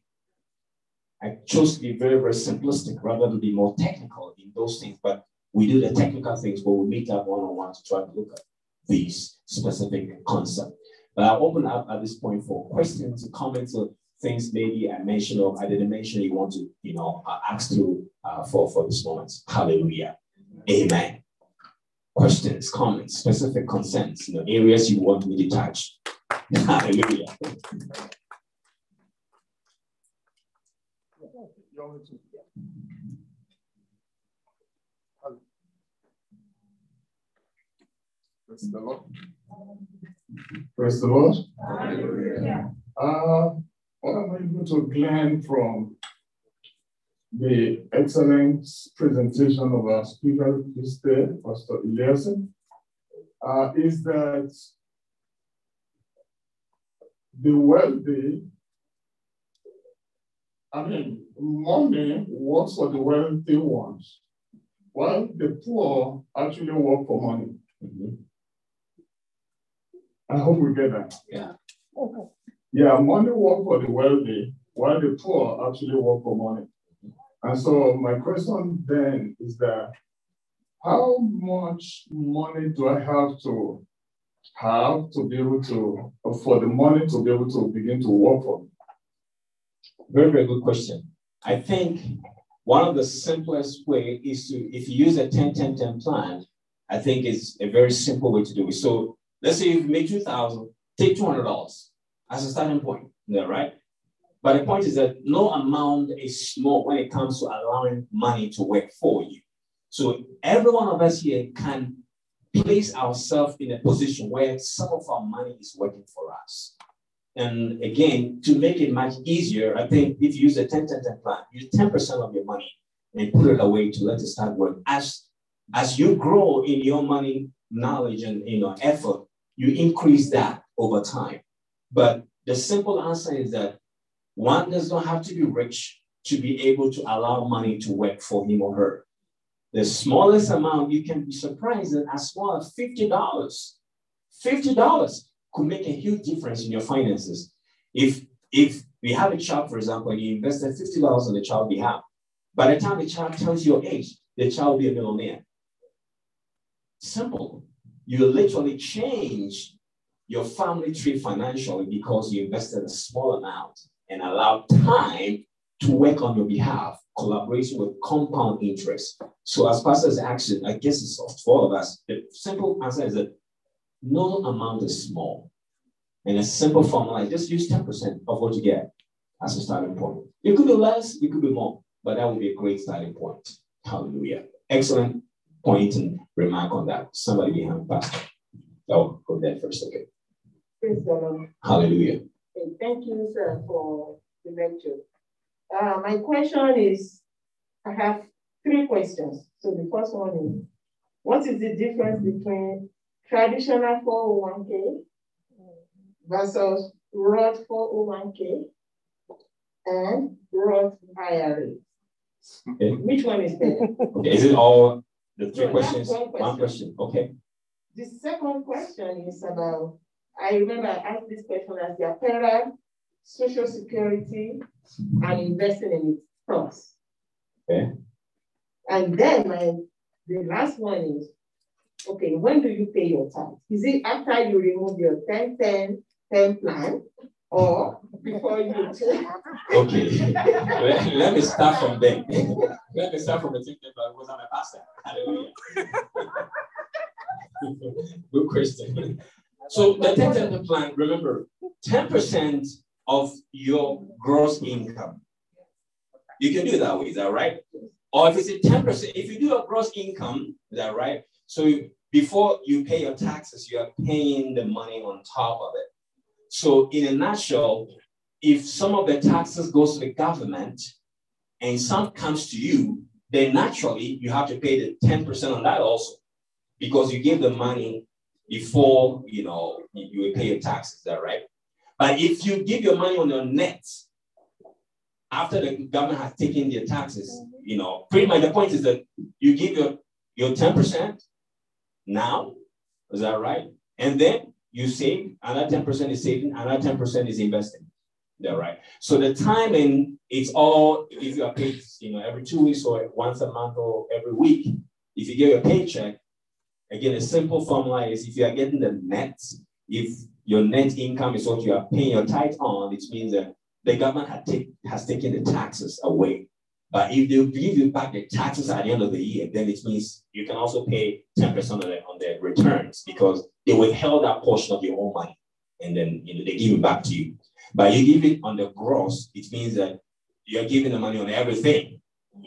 I chose to be very, very simplistic rather than be more technical in those things, but we do the technical things, but we meet up one on one to try to look at these specific concepts. But I'll open up at this point for questions, comments, or things maybe I mentioned or I didn't mention you want to, you know, uh, ask to uh, for, for this moment. Hallelujah. Amen questions, comments, specific concerns, you know, areas you want me to touch. Hallelujah. Praise the Lord. Praise the Lord. Uh, what am I able to glean from the excellent presentation of our speaker this day, Pastor Eliason, uh, is that the wealthy, I mean, money works for the wealthy ones, while the poor actually work for money. Mm -hmm. I hope we get that. Yeah. Yeah, money work for the wealthy, while the poor actually work for money. And so my question then is that how much money do I have to have to be able to, for the money to be able to begin to work for me? Very, very good question. I think one of the simplest way is to, if you use a 10 10 10 plan, I think it's a very simple way to do it. So let's say you make 2000 take $200 as a starting point, yeah, right? But the point is that no amount is small when it comes to allowing money to work for you. So every one of us here can place ourselves in a position where some of our money is working for us. And again, to make it much easier, I think if you use a 10 10 10 plan, use 10% of your money and put it away to let it start work. As, as you grow in your money knowledge and you know effort, you increase that over time. But the simple answer is that one does not have to be rich to be able to allow money to work for him or her. The smallest amount, you can be surprised that as small as $50, $50 could make a huge difference in your finances. If, if we have a child, for example, and you invested $50 on the child behalf, by the time the child tells your age, the child will be a millionaire. Simple. You literally change your family tree financially because you invested a small amount and allowed time to work on your behalf, collaboration with compound interest. So as pastor's action, I guess it's for all of us. The simple answer is that no amount is small. And a simple formula is just use 10% of what you get as a starting point. It could be less, it could be more, but that would be a great starting point. Hallelujah. Excellent point and remark on that. Somebody behind Pastor. Oh, go there first, okay. Praise the Lord. Hallelujah. Thank you, sir, for the lecture. Uh, my question is I have three questions. So the first one is what is the difference between traditional 401k versus Roth 401k and Roth IRA? Okay. Which one is better? Okay. Is it all the three no, questions? One question. one question. Okay. The second question is about I remember I asked this question as their parent, social security, and investing in its stocks. Okay. And then my the last one is okay, when do you pay your tax? Is it after you remove your 10 10 10 plan or before you Okay. let, let, me start from there. let me start from the thing that was on a pastor. Hallelujah. Good question. So the 10 10 plan, remember, 10% of your gross income. You can do it that way, is that right? Or if it's a 10%, if you do a gross income, is that right? So before you pay your taxes, you are paying the money on top of it. So in a nutshell, if some of the taxes goes to the government and some comes to you, then naturally you have to pay the 10% on that also because you give the money before you know you, will pay your taxes, that right? But if you give your money on your net after the government has taken their taxes, you know, pretty much the point is that you give your your 10% now, is that right? And then you save, another 10% is saving, another 10% is investing. Yeah, right. So the timing, it's all if you are paid, you know, every two weeks or once a month or every week. If you get your paycheck, Again, a simple formula is if you are getting the net, if your net income is what you are paying your tithe on, it means that the government take, has taken the taxes away. But if they give you back the taxes at the end of the year, then it means you can also pay 10% on the, on the returns because they withheld that portion of your own money and then you know, they give it back to you. But you give it on the gross, it means that you're giving the money on everything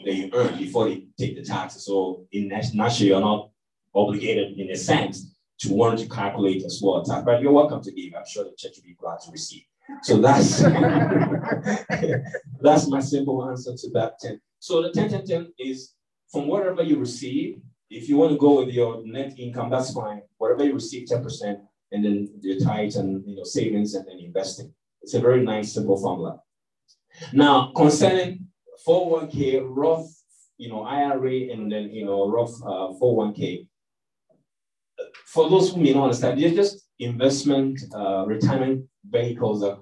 that you earn before they take the taxes. So in naturally, you're not obligated in a sense to want to calculate as well tax. But you're welcome to give. I'm sure the church will be glad to receive. So that's that's my simple answer to that 10. So the 10 10 10 is from whatever you receive. If you want to go with your net income, that's fine. Whatever you receive, 10%, and then your tithe and you know savings and then investing. It's a very nice simple formula. Now concerning 401k, Roth, you know, IRA, and then you know Roth uh, 401k for those who may not understand, just investment uh, retirement vehicles that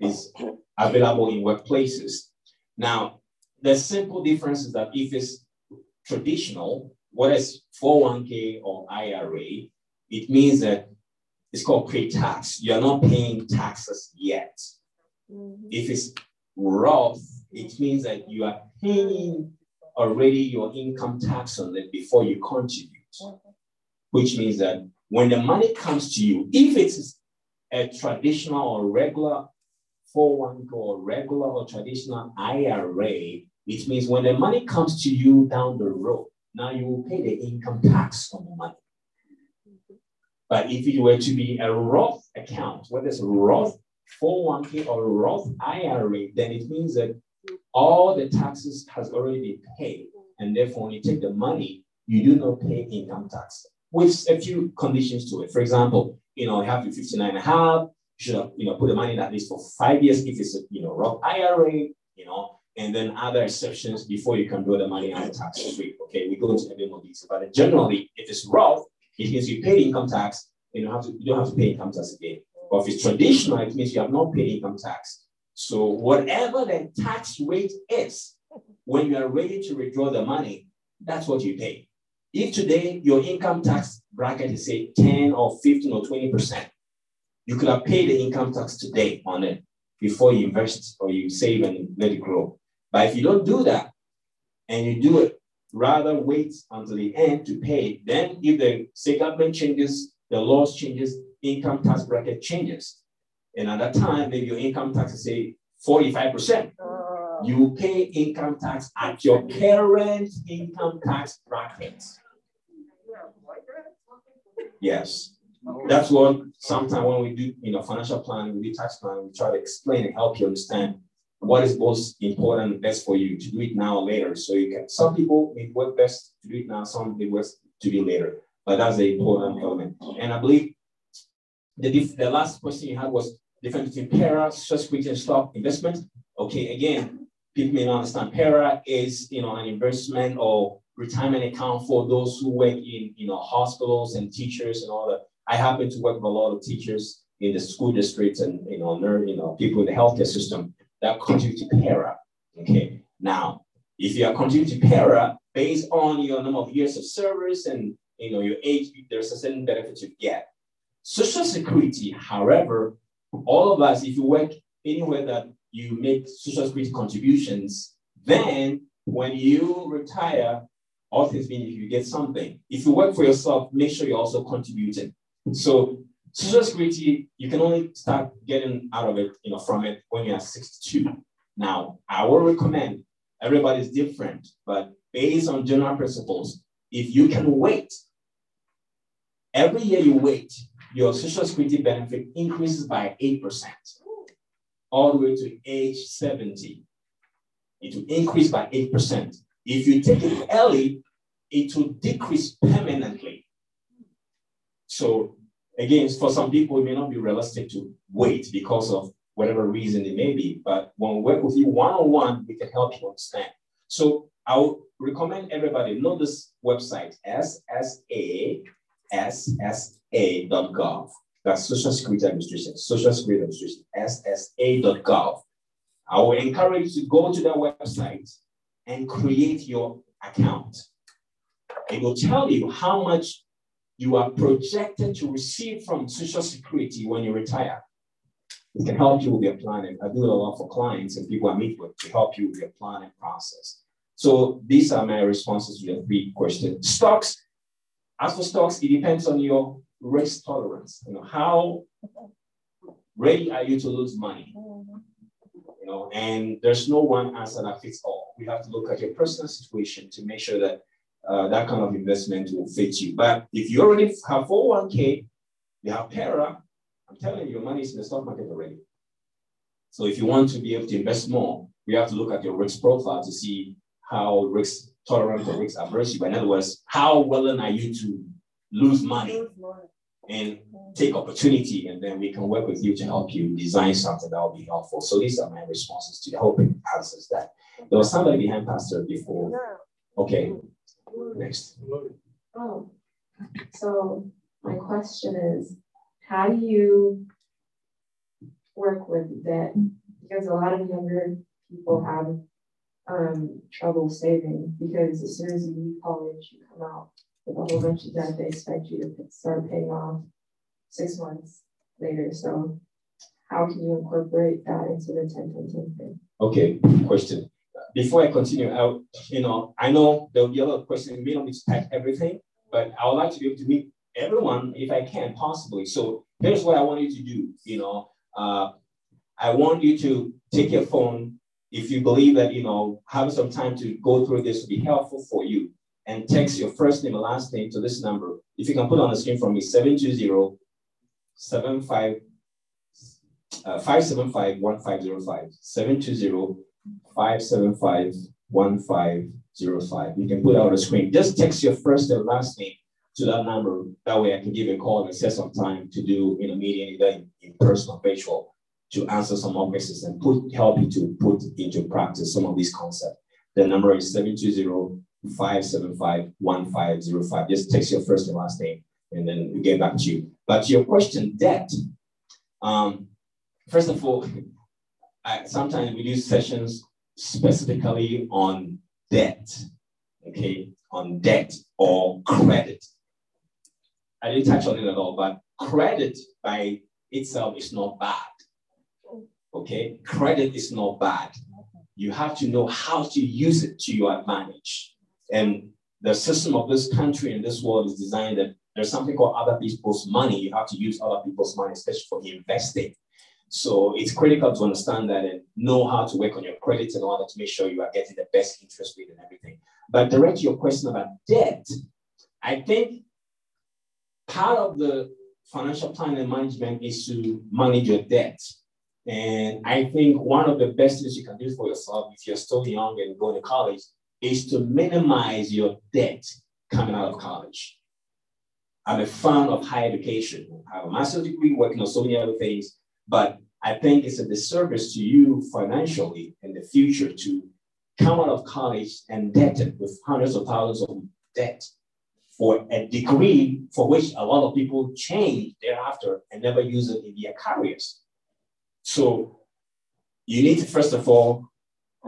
is available in workplaces. Now, the simple difference is that if it's traditional, what is 401k or IRA, it means that it's called pre-tax. You're not paying taxes yet. Mm-hmm. If it's Roth, it means that you are paying already your income tax on it before you contribute. Mm-hmm which means that when the money comes to you, if it's a traditional or regular 401k or regular or traditional IRA, it means when the money comes to you down the road, now you will pay the income tax on the money. But if it were to be a Roth account, whether it's Roth 401k or Roth IRA, then it means that all the taxes has already been paid. And therefore, when you take the money, you do not pay income tax with a few conditions to it. For example, you know, you have to 59 and a half, you should have, you know, put the money in at least for five years if it's a, you know, Roth IRA, you know, and then other exceptions before you can draw the money out tax free. Okay, we go into a bit more detail, but generally, if it's Roth, it means you pay income tax, you don't have to, you don't have to pay income tax again. But if it's traditional, it means you have not paid income tax. So whatever the tax rate is, when you are ready to withdraw the money, that's what you pay. If today your income tax bracket is say 10 or 15 or 20%, you could have paid the income tax today on it before you invest or you save and let it grow. But if you don't do that and you do it, rather wait until the end to pay, then if the say government changes, the laws changes, income tax bracket changes. And at that time, maybe your income tax is say 45%. You pay income tax at your current income tax bracket. Yes. That's what sometimes when we do, you know, financial planning, we do tax planning, we try to explain and help you understand what is most important and best for you to do it now or later. So you can, some people it work best to do it now, some it works to do later. But that's the important element. And I believe the, the last question you had was difference between PERA, security, and stock investment. Okay, again, people may not understand. PERA is, you know, an investment or retirement account for those who work in, you know, hospitals and teachers and all that. I happen to work with a lot of teachers in the school districts and, you know, you know, people in the healthcare system that contribute to PERA. Okay, now, if you are contributing to PERA based on your number of years of service and, you know, your age, there's a certain benefit you get. Social Security, however, all of us, if you work anywhere that you make social security contributions, then when you retire, all things being if you get something. If you work for yourself, make sure you're also contributing. So social security, you can only start getting out of it, you know, from it when you're 62. Now, I will recommend everybody's different, but based on general principles, if you can wait, every year you wait, your social security benefit increases by 8%, all the way to age 70. It will increase by 8%. If you take it early, it will decrease permanently. So again, for some people, it may not be realistic to wait because of whatever reason it may be. But when we work with you one-on-one, we can help you understand. So I would recommend everybody know this website, SSA. That's Social Security Administration, Social Security Administration, ssa.gov. I will encourage you to go to that website and create your account. It will tell you how much you are projected to receive from Social Security when you retire. It can help you with your planning. I do it a lot for clients and people I meet with to help you with your planning process. So these are my responses to your three questions. Stocks, as for stocks, it depends on your risk tolerance. You know, how ready are you to lose money? You know, and there's no one answer that fits all. We have to look at your personal situation to make sure that uh, that kind of investment will fit you. But if you already have 401k, you have PERA, I'm telling you, your money is in the stock market already. So if you want to be able to invest more, we have to look at your risk profile to see how risk tolerant or risk averse you. In other words, how willing are you to lose money and take opportunity, and then we can work with you to help you design something that will be helpful. So these are my responses to it answers that. There was somebody behind Pastor before. Okay, next. Oh, so my question is, how do you work with debt? Because a lot of younger people have um, trouble saving because as soon as you leave college, you come out with a whole bunch of debt. They expect you to start paying off six months later. So, how can you incorporate that into the 10 10 10 thing? Okay, question. Before I continue, I, you know, I know there'll be a lot of questions. We not need to pack everything, but I would like to be able to meet everyone if I can possibly. So here's what I want you to do. You know, uh, I want you to take your phone if you believe that, you know, having some time to go through this will be helpful for you, and text your first name and last name to this number. If you can put on the screen for me, 720 75 uh, 575 1505. 720 575 1505. You can put out the screen. Just text your first and last name to that number. That way I can give you a call and set some time to do in a meeting, either in, person or virtual to answer some more questions and put help you to put into practice some of these concepts. The number is 720-575-1505. Just text your first and last name and then we get back to you. But your question, debt. Um, first of all, I, sometimes we do sessions specifically on debt, okay, on debt or credit. I didn't touch on it at all, but credit by itself is not bad Okay, credit is not bad. you have to know how to use it to your advantage. And the system of this country and this world is designed that there's something called other people's money. You have to use other people's money, especially for investing. So it's critical to understand that and know how to work on your credit in order to make sure you are getting the best interest rate and everything. But direct your question about debt, I think part of the financial planning and management is to manage your debt. And I think one of the best things you can do for yourself if you're still young and going to college is to minimize your debt coming out of college. I'm a fan of higher education. I have a master's degree working on so many other things, but I think it's a disservice to you financially in the future to come out of college indebted with hundreds of thousands of debt for a degree for which a lot of people change thereafter and never use it in their careers. So you need to, first of all,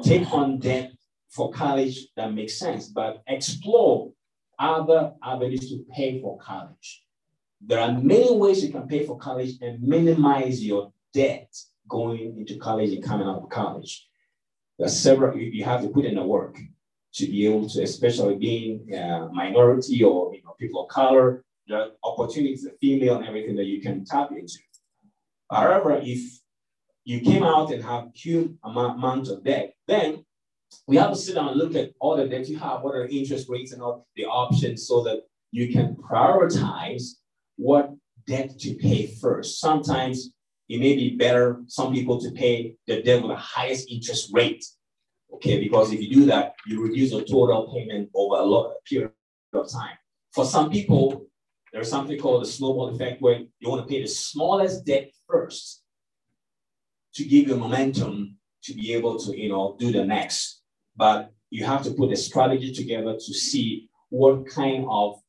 take on debt for college that makes sense, but explore other avenues to pay for college. There are many ways you can pay for college and minimize your debt going into college and coming out of college. There are several, you have to put in the work to be able to, especially being a minority or you know, people of color, there are opportunities, the female and everything that you can tap into. However, if you came out and have huge amount of debt, then we have to sit down and look at all the debt you have, what are the interest rates and all the options so that you can prioritize what debt to pay first. Sometimes it may be better, some people to pay the debt with the highest interest rate. Okay, because if you do that, you reduce the total payment over a lot period of time. For some people, there's something called the snowball effect where you want to pay the smallest debt first to give you momentum to be able to, you know, do the next but you have to put a strategy together to see what kind of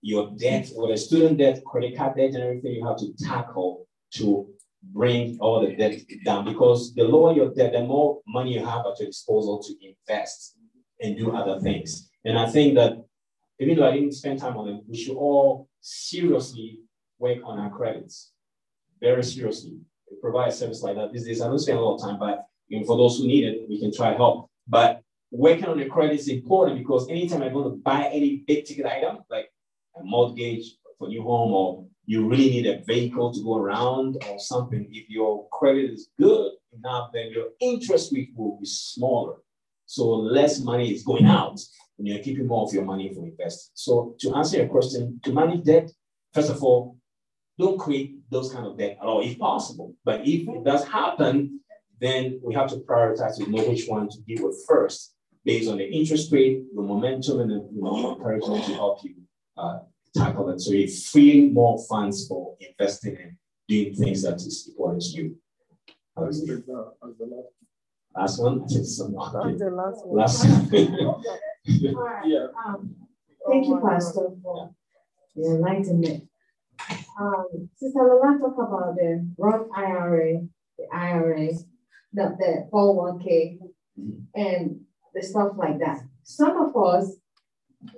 your debt, whether student debt, credit card debt, and everything you have to tackle to bring all the debt down. Because the lower your debt, the more money you have at your disposal to invest and do other things. And I think that even though I didn't spend time on it, we should all seriously work on our credits. Very seriously. Provide a service like that these days. I don't spend a lot of time, but know, for those who need it, we can try help. But working on the credit is important because anytime I'm going to buy any big ticket item, like a mortgage for new home, or you really need a vehicle to go around or something, if your credit is good enough, then your interest rate will be smaller. So less money is going out and you're keeping more of your money for investing. So to answer your question, to manage debt, first of all, don't create those kind of debt at all if possible. But if it does happen, then we have to prioritize to know which one to deal with first based on the interest rate, the momentum, and the you know, encouragement to help you uh, tackle it. So you're freeing more funds for investing and doing things that is important to you. Last one? That's the last one. Last one. yeah. Um, thank you, Pastor, for the enlightenment. Um, Sister Lola talked about the Roth IRA, the IRA, the, the 401k, mm-hmm. and the stuff like that. Some of us,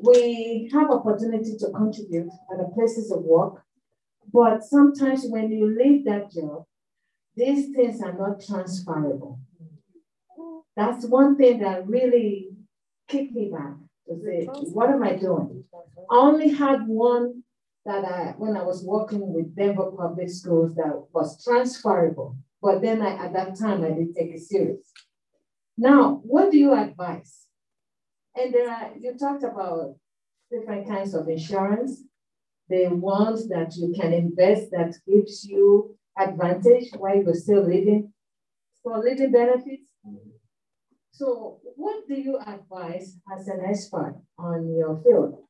we have opportunity to contribute at the places of work, but sometimes when you leave that job, these things are not transferable. That's one thing that really kicked me back to say, what am I doing? I only had one that I, when I was working with Denver Public Schools that was transferable. But then I, at that time, I didn't take it serious. Now, what do you advise? And there are, you talked about different kinds of insurance, the ones that you can invest that gives you advantage while you're still living, for living benefits. So what do you advise as an expert on your field?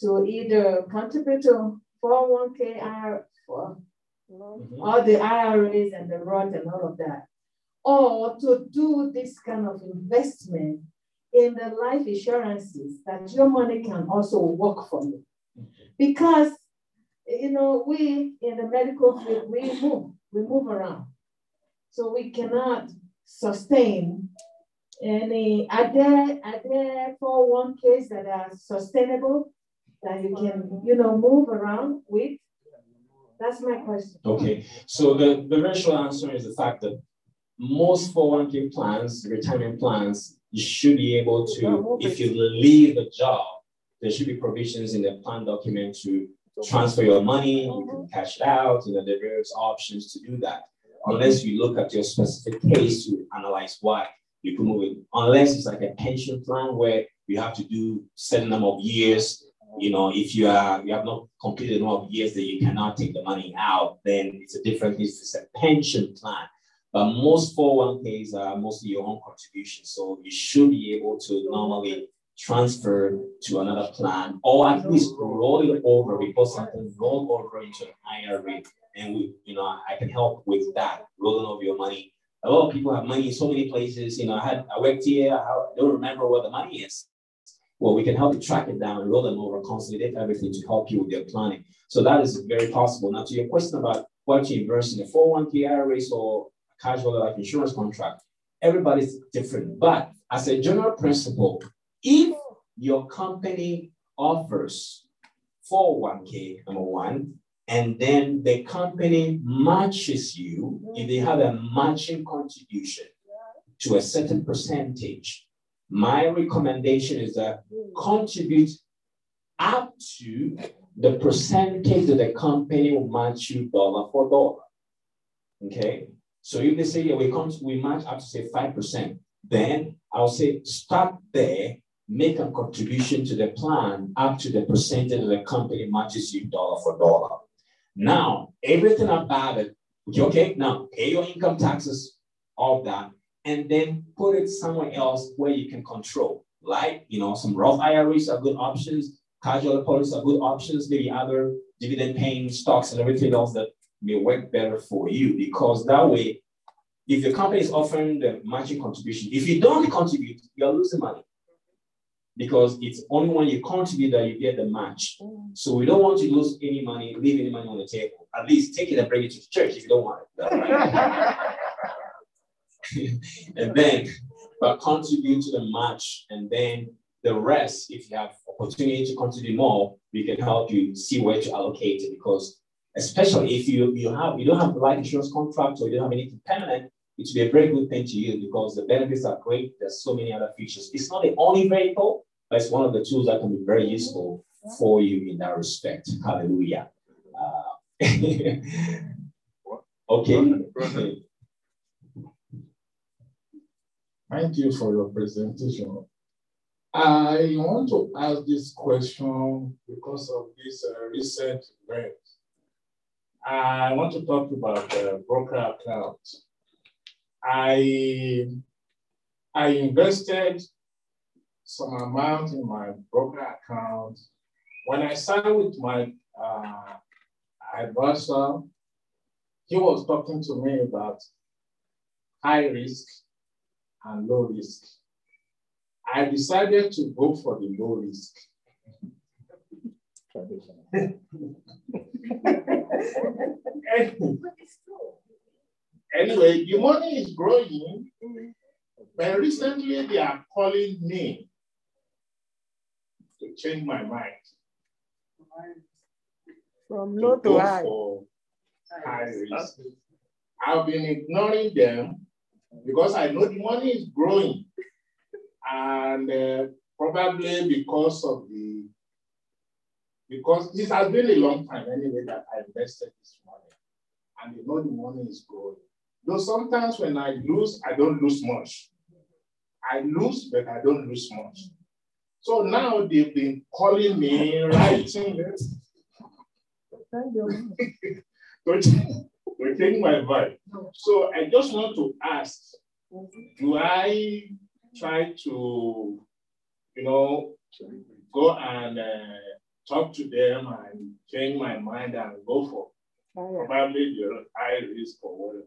To either contribute to 401k For, mm-hmm. all the IRAs and the Roth and all of that, or to do this kind of investment in the life insurances that your money can also work for you. Because, you know, we in the medical field, we move, we move around. So we cannot sustain any, are there, are there 401ks that are sustainable that you can, you know, move around with? That's my question. Okay, so the, the very short answer is the fact that most 401k plans, retirement plans, you should be able to, if you leave the job, there should be provisions in the plan document to transfer your money, you can mm-hmm. cash it out, you know, there are various options to do that. Unless you look at your specific case to analyze why you can move it. Unless it's like a pension plan where you have to do certain number of years. You know, if you are you have not completed of years that you cannot take the money out, then it's a different. It's a pension plan. But most 401ks are mostly your own contribution. So you should be able to normally transfer to another plan or at least roll it over because something roll over into an IRA. And we, you know, I can help with that, rolling over your money. A lot of people have money in so many places. You know, I had I worked here, I don't remember where the money is. Well, we can help you track it down, and roll them over, consolidate everything to help you with your planning. So that is very possible. Now, to your question about what to invest in a 401k IRAs or casual life insurance contract. Everybody's different. But as a general principle, if your company offers 401k, number one, and then the company matches you, if they have a matching contribution to a certain percentage, my recommendation is that contribute up to the percentage that the company will match you dollar for dollar. Okay. So if they say, yeah, we come, we match up to say 5%, then I'll say start there, make a contribution to the plan up to the percentage of the company matches you dollar for dollar. Now, everything about it, okay, now pay your income taxes, all that, and then put it somewhere else where you can control. Like, you know, some Roth IRAs are good options, casual policies are good options, maybe other dividend paying stocks and everything else that may work better for you because that way, if the company is offering the matching contribution, if you don't contribute, you're losing money because it's only when you contribute that you get the match. So we don't want to lose any money, leave any money on the table. At least take it and bring it to the church if you don't want it. and then, but contribute to the match, and then the rest, if you have opportunity to contribute more, we can help you see where to allocate it because especially if you, you have you don't have the life insurance contract or you don't have anything permanent, it will be a very good thing to use because the benefits are great. There's so many other features. It's not the only vehicle, but it's one of the tools that can be very useful for you in that respect. Hallelujah. Uh, okay. Thank you for your presentation. I want to ask this question because of this uh, recent event. I want to talk about the broker account. I, I invested some amount in my broker account. When I signed with my uh, advisor, he was talking to me about high risk and low risk. I decided to go for the low risk. anyway, the money is growing, but recently they are calling me to change my mind. From low to, to high. high risk. I've been ignoring them because I know the money is growing. And uh, probably because of the because this has been a long time anyway that I invested this money. And you know the money is growing. Though sometimes when I lose, I don't lose much. I lose, but I don't lose much. So now they've been calling me, writing to change my vibe. So I just want to ask, do I try to, you know, go and uh, talk to them and change my mind and go for probably the high risk or whatever.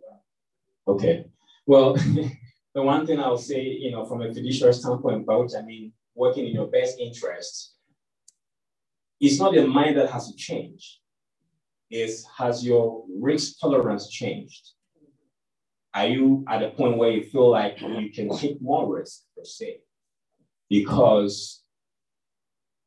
Okay. Well, the one thing I'll say, you know, from a fiduciary standpoint, by which I mean working in your best interest, it's not your mind that has to change. Is has your risk tolerance changed? Are you at a point where you feel like you can take more risk per se? Because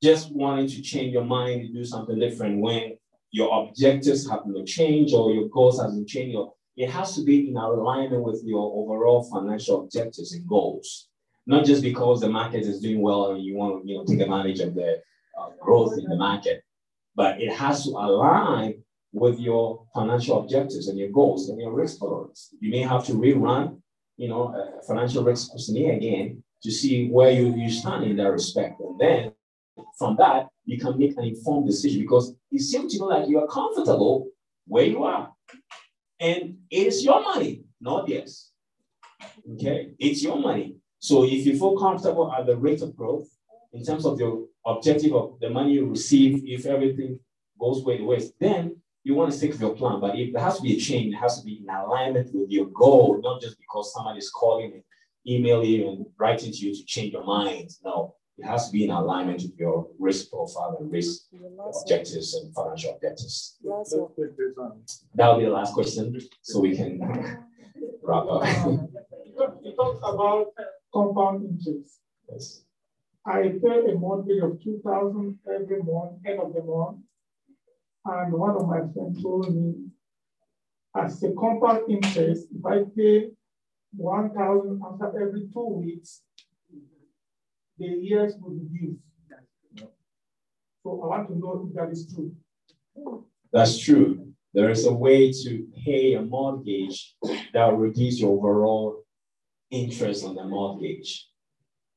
just wanting to change your mind to do something different when your objectives have not changed or your goals hasn't changed it has to be in alignment with your overall financial objectives and goals. Not just because the market is doing well and you want to you know, take advantage of the uh, growth in the market, but it has to align with your financial objectives and your goals and your risk tolerance. You may have to rerun, you know, a financial risk questionnaire again to see where you, you stand in that respect. And then from that, you can make an informed decision because it seems to me like you are comfortable where you are. And it is your money, not theirs. Okay, it's your money. So if you feel comfortable at the rate of growth, in terms of your objective of the money you receive, if everything goes way the ways, then you want to stick with your plan. But if there has to be a change, it has to be in alignment with your goal, not just because somebody is calling and emailing you and writing to you to change your mind. No, it has to be in alignment with your risk profile and risk objectives and financial objectives. That will be the last question, so we can wrap up. You talk about compound interest. Yes. I pay a mortgage of 2000 every month, end of the month. And one of my friends told me, as a compound interest, if I pay 1000 after every two weeks, the years will reduce. So I want to know if that is true. That's true. There is a way to pay a mortgage that will reduce your overall interest on the mortgage.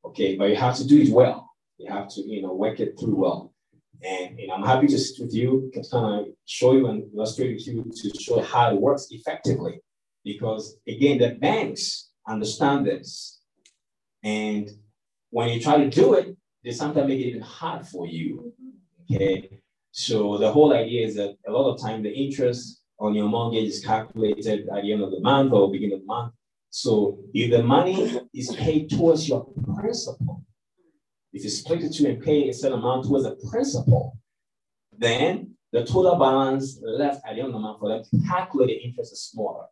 Okay, but you have to do it well. You have to, you know, work it through well. And, and I'm happy to sit with you, to kind of show you and illustrate with you to show how it works effectively. Because again, the banks understand this. And when you try to do it, they sometimes make it even hard for you. Okay. So the whole idea is that a lot of time the interest on your mortgage is calculated at the end of the month or beginning of the month. So if the money is paid towards your principal, if you split it two and pay a certain amount towards the principal, then the total balance left at the end of the month for them to calculate the interest is smaller.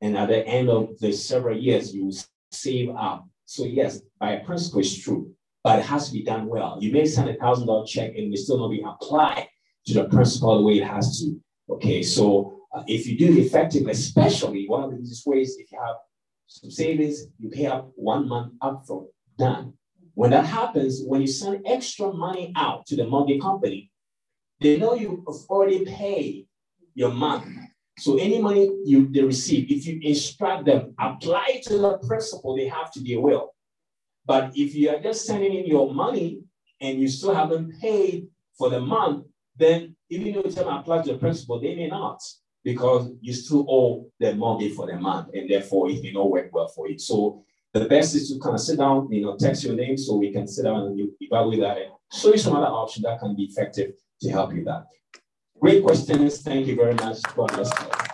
And at the end of the several years, you save up. So yes, by principle, it's true, but it has to be done well. You may send a thousand dollar check and it still not be applied to the principal the way it has to. Okay, so uh, if you do it effectively, especially one of the easiest ways, if you have some savings, you pay up one month upfront, done. When that happens, when you send extra money out to the mortgage company, they know you've already paid your month. So any money you they receive, if you instruct them, apply to the principal, they have to be aware. But if you are just sending in your money and you still haven't paid for the month, then even though you tell them apply to the principal, they may not because you still owe the mortgage for the month, and therefore it may not work well for you. So the best is to kind of sit down, you know, text your name so we can sit down and you evaluate that and show you some other options that can be effective to help you that. Great questions. Thank you very much. Bless you.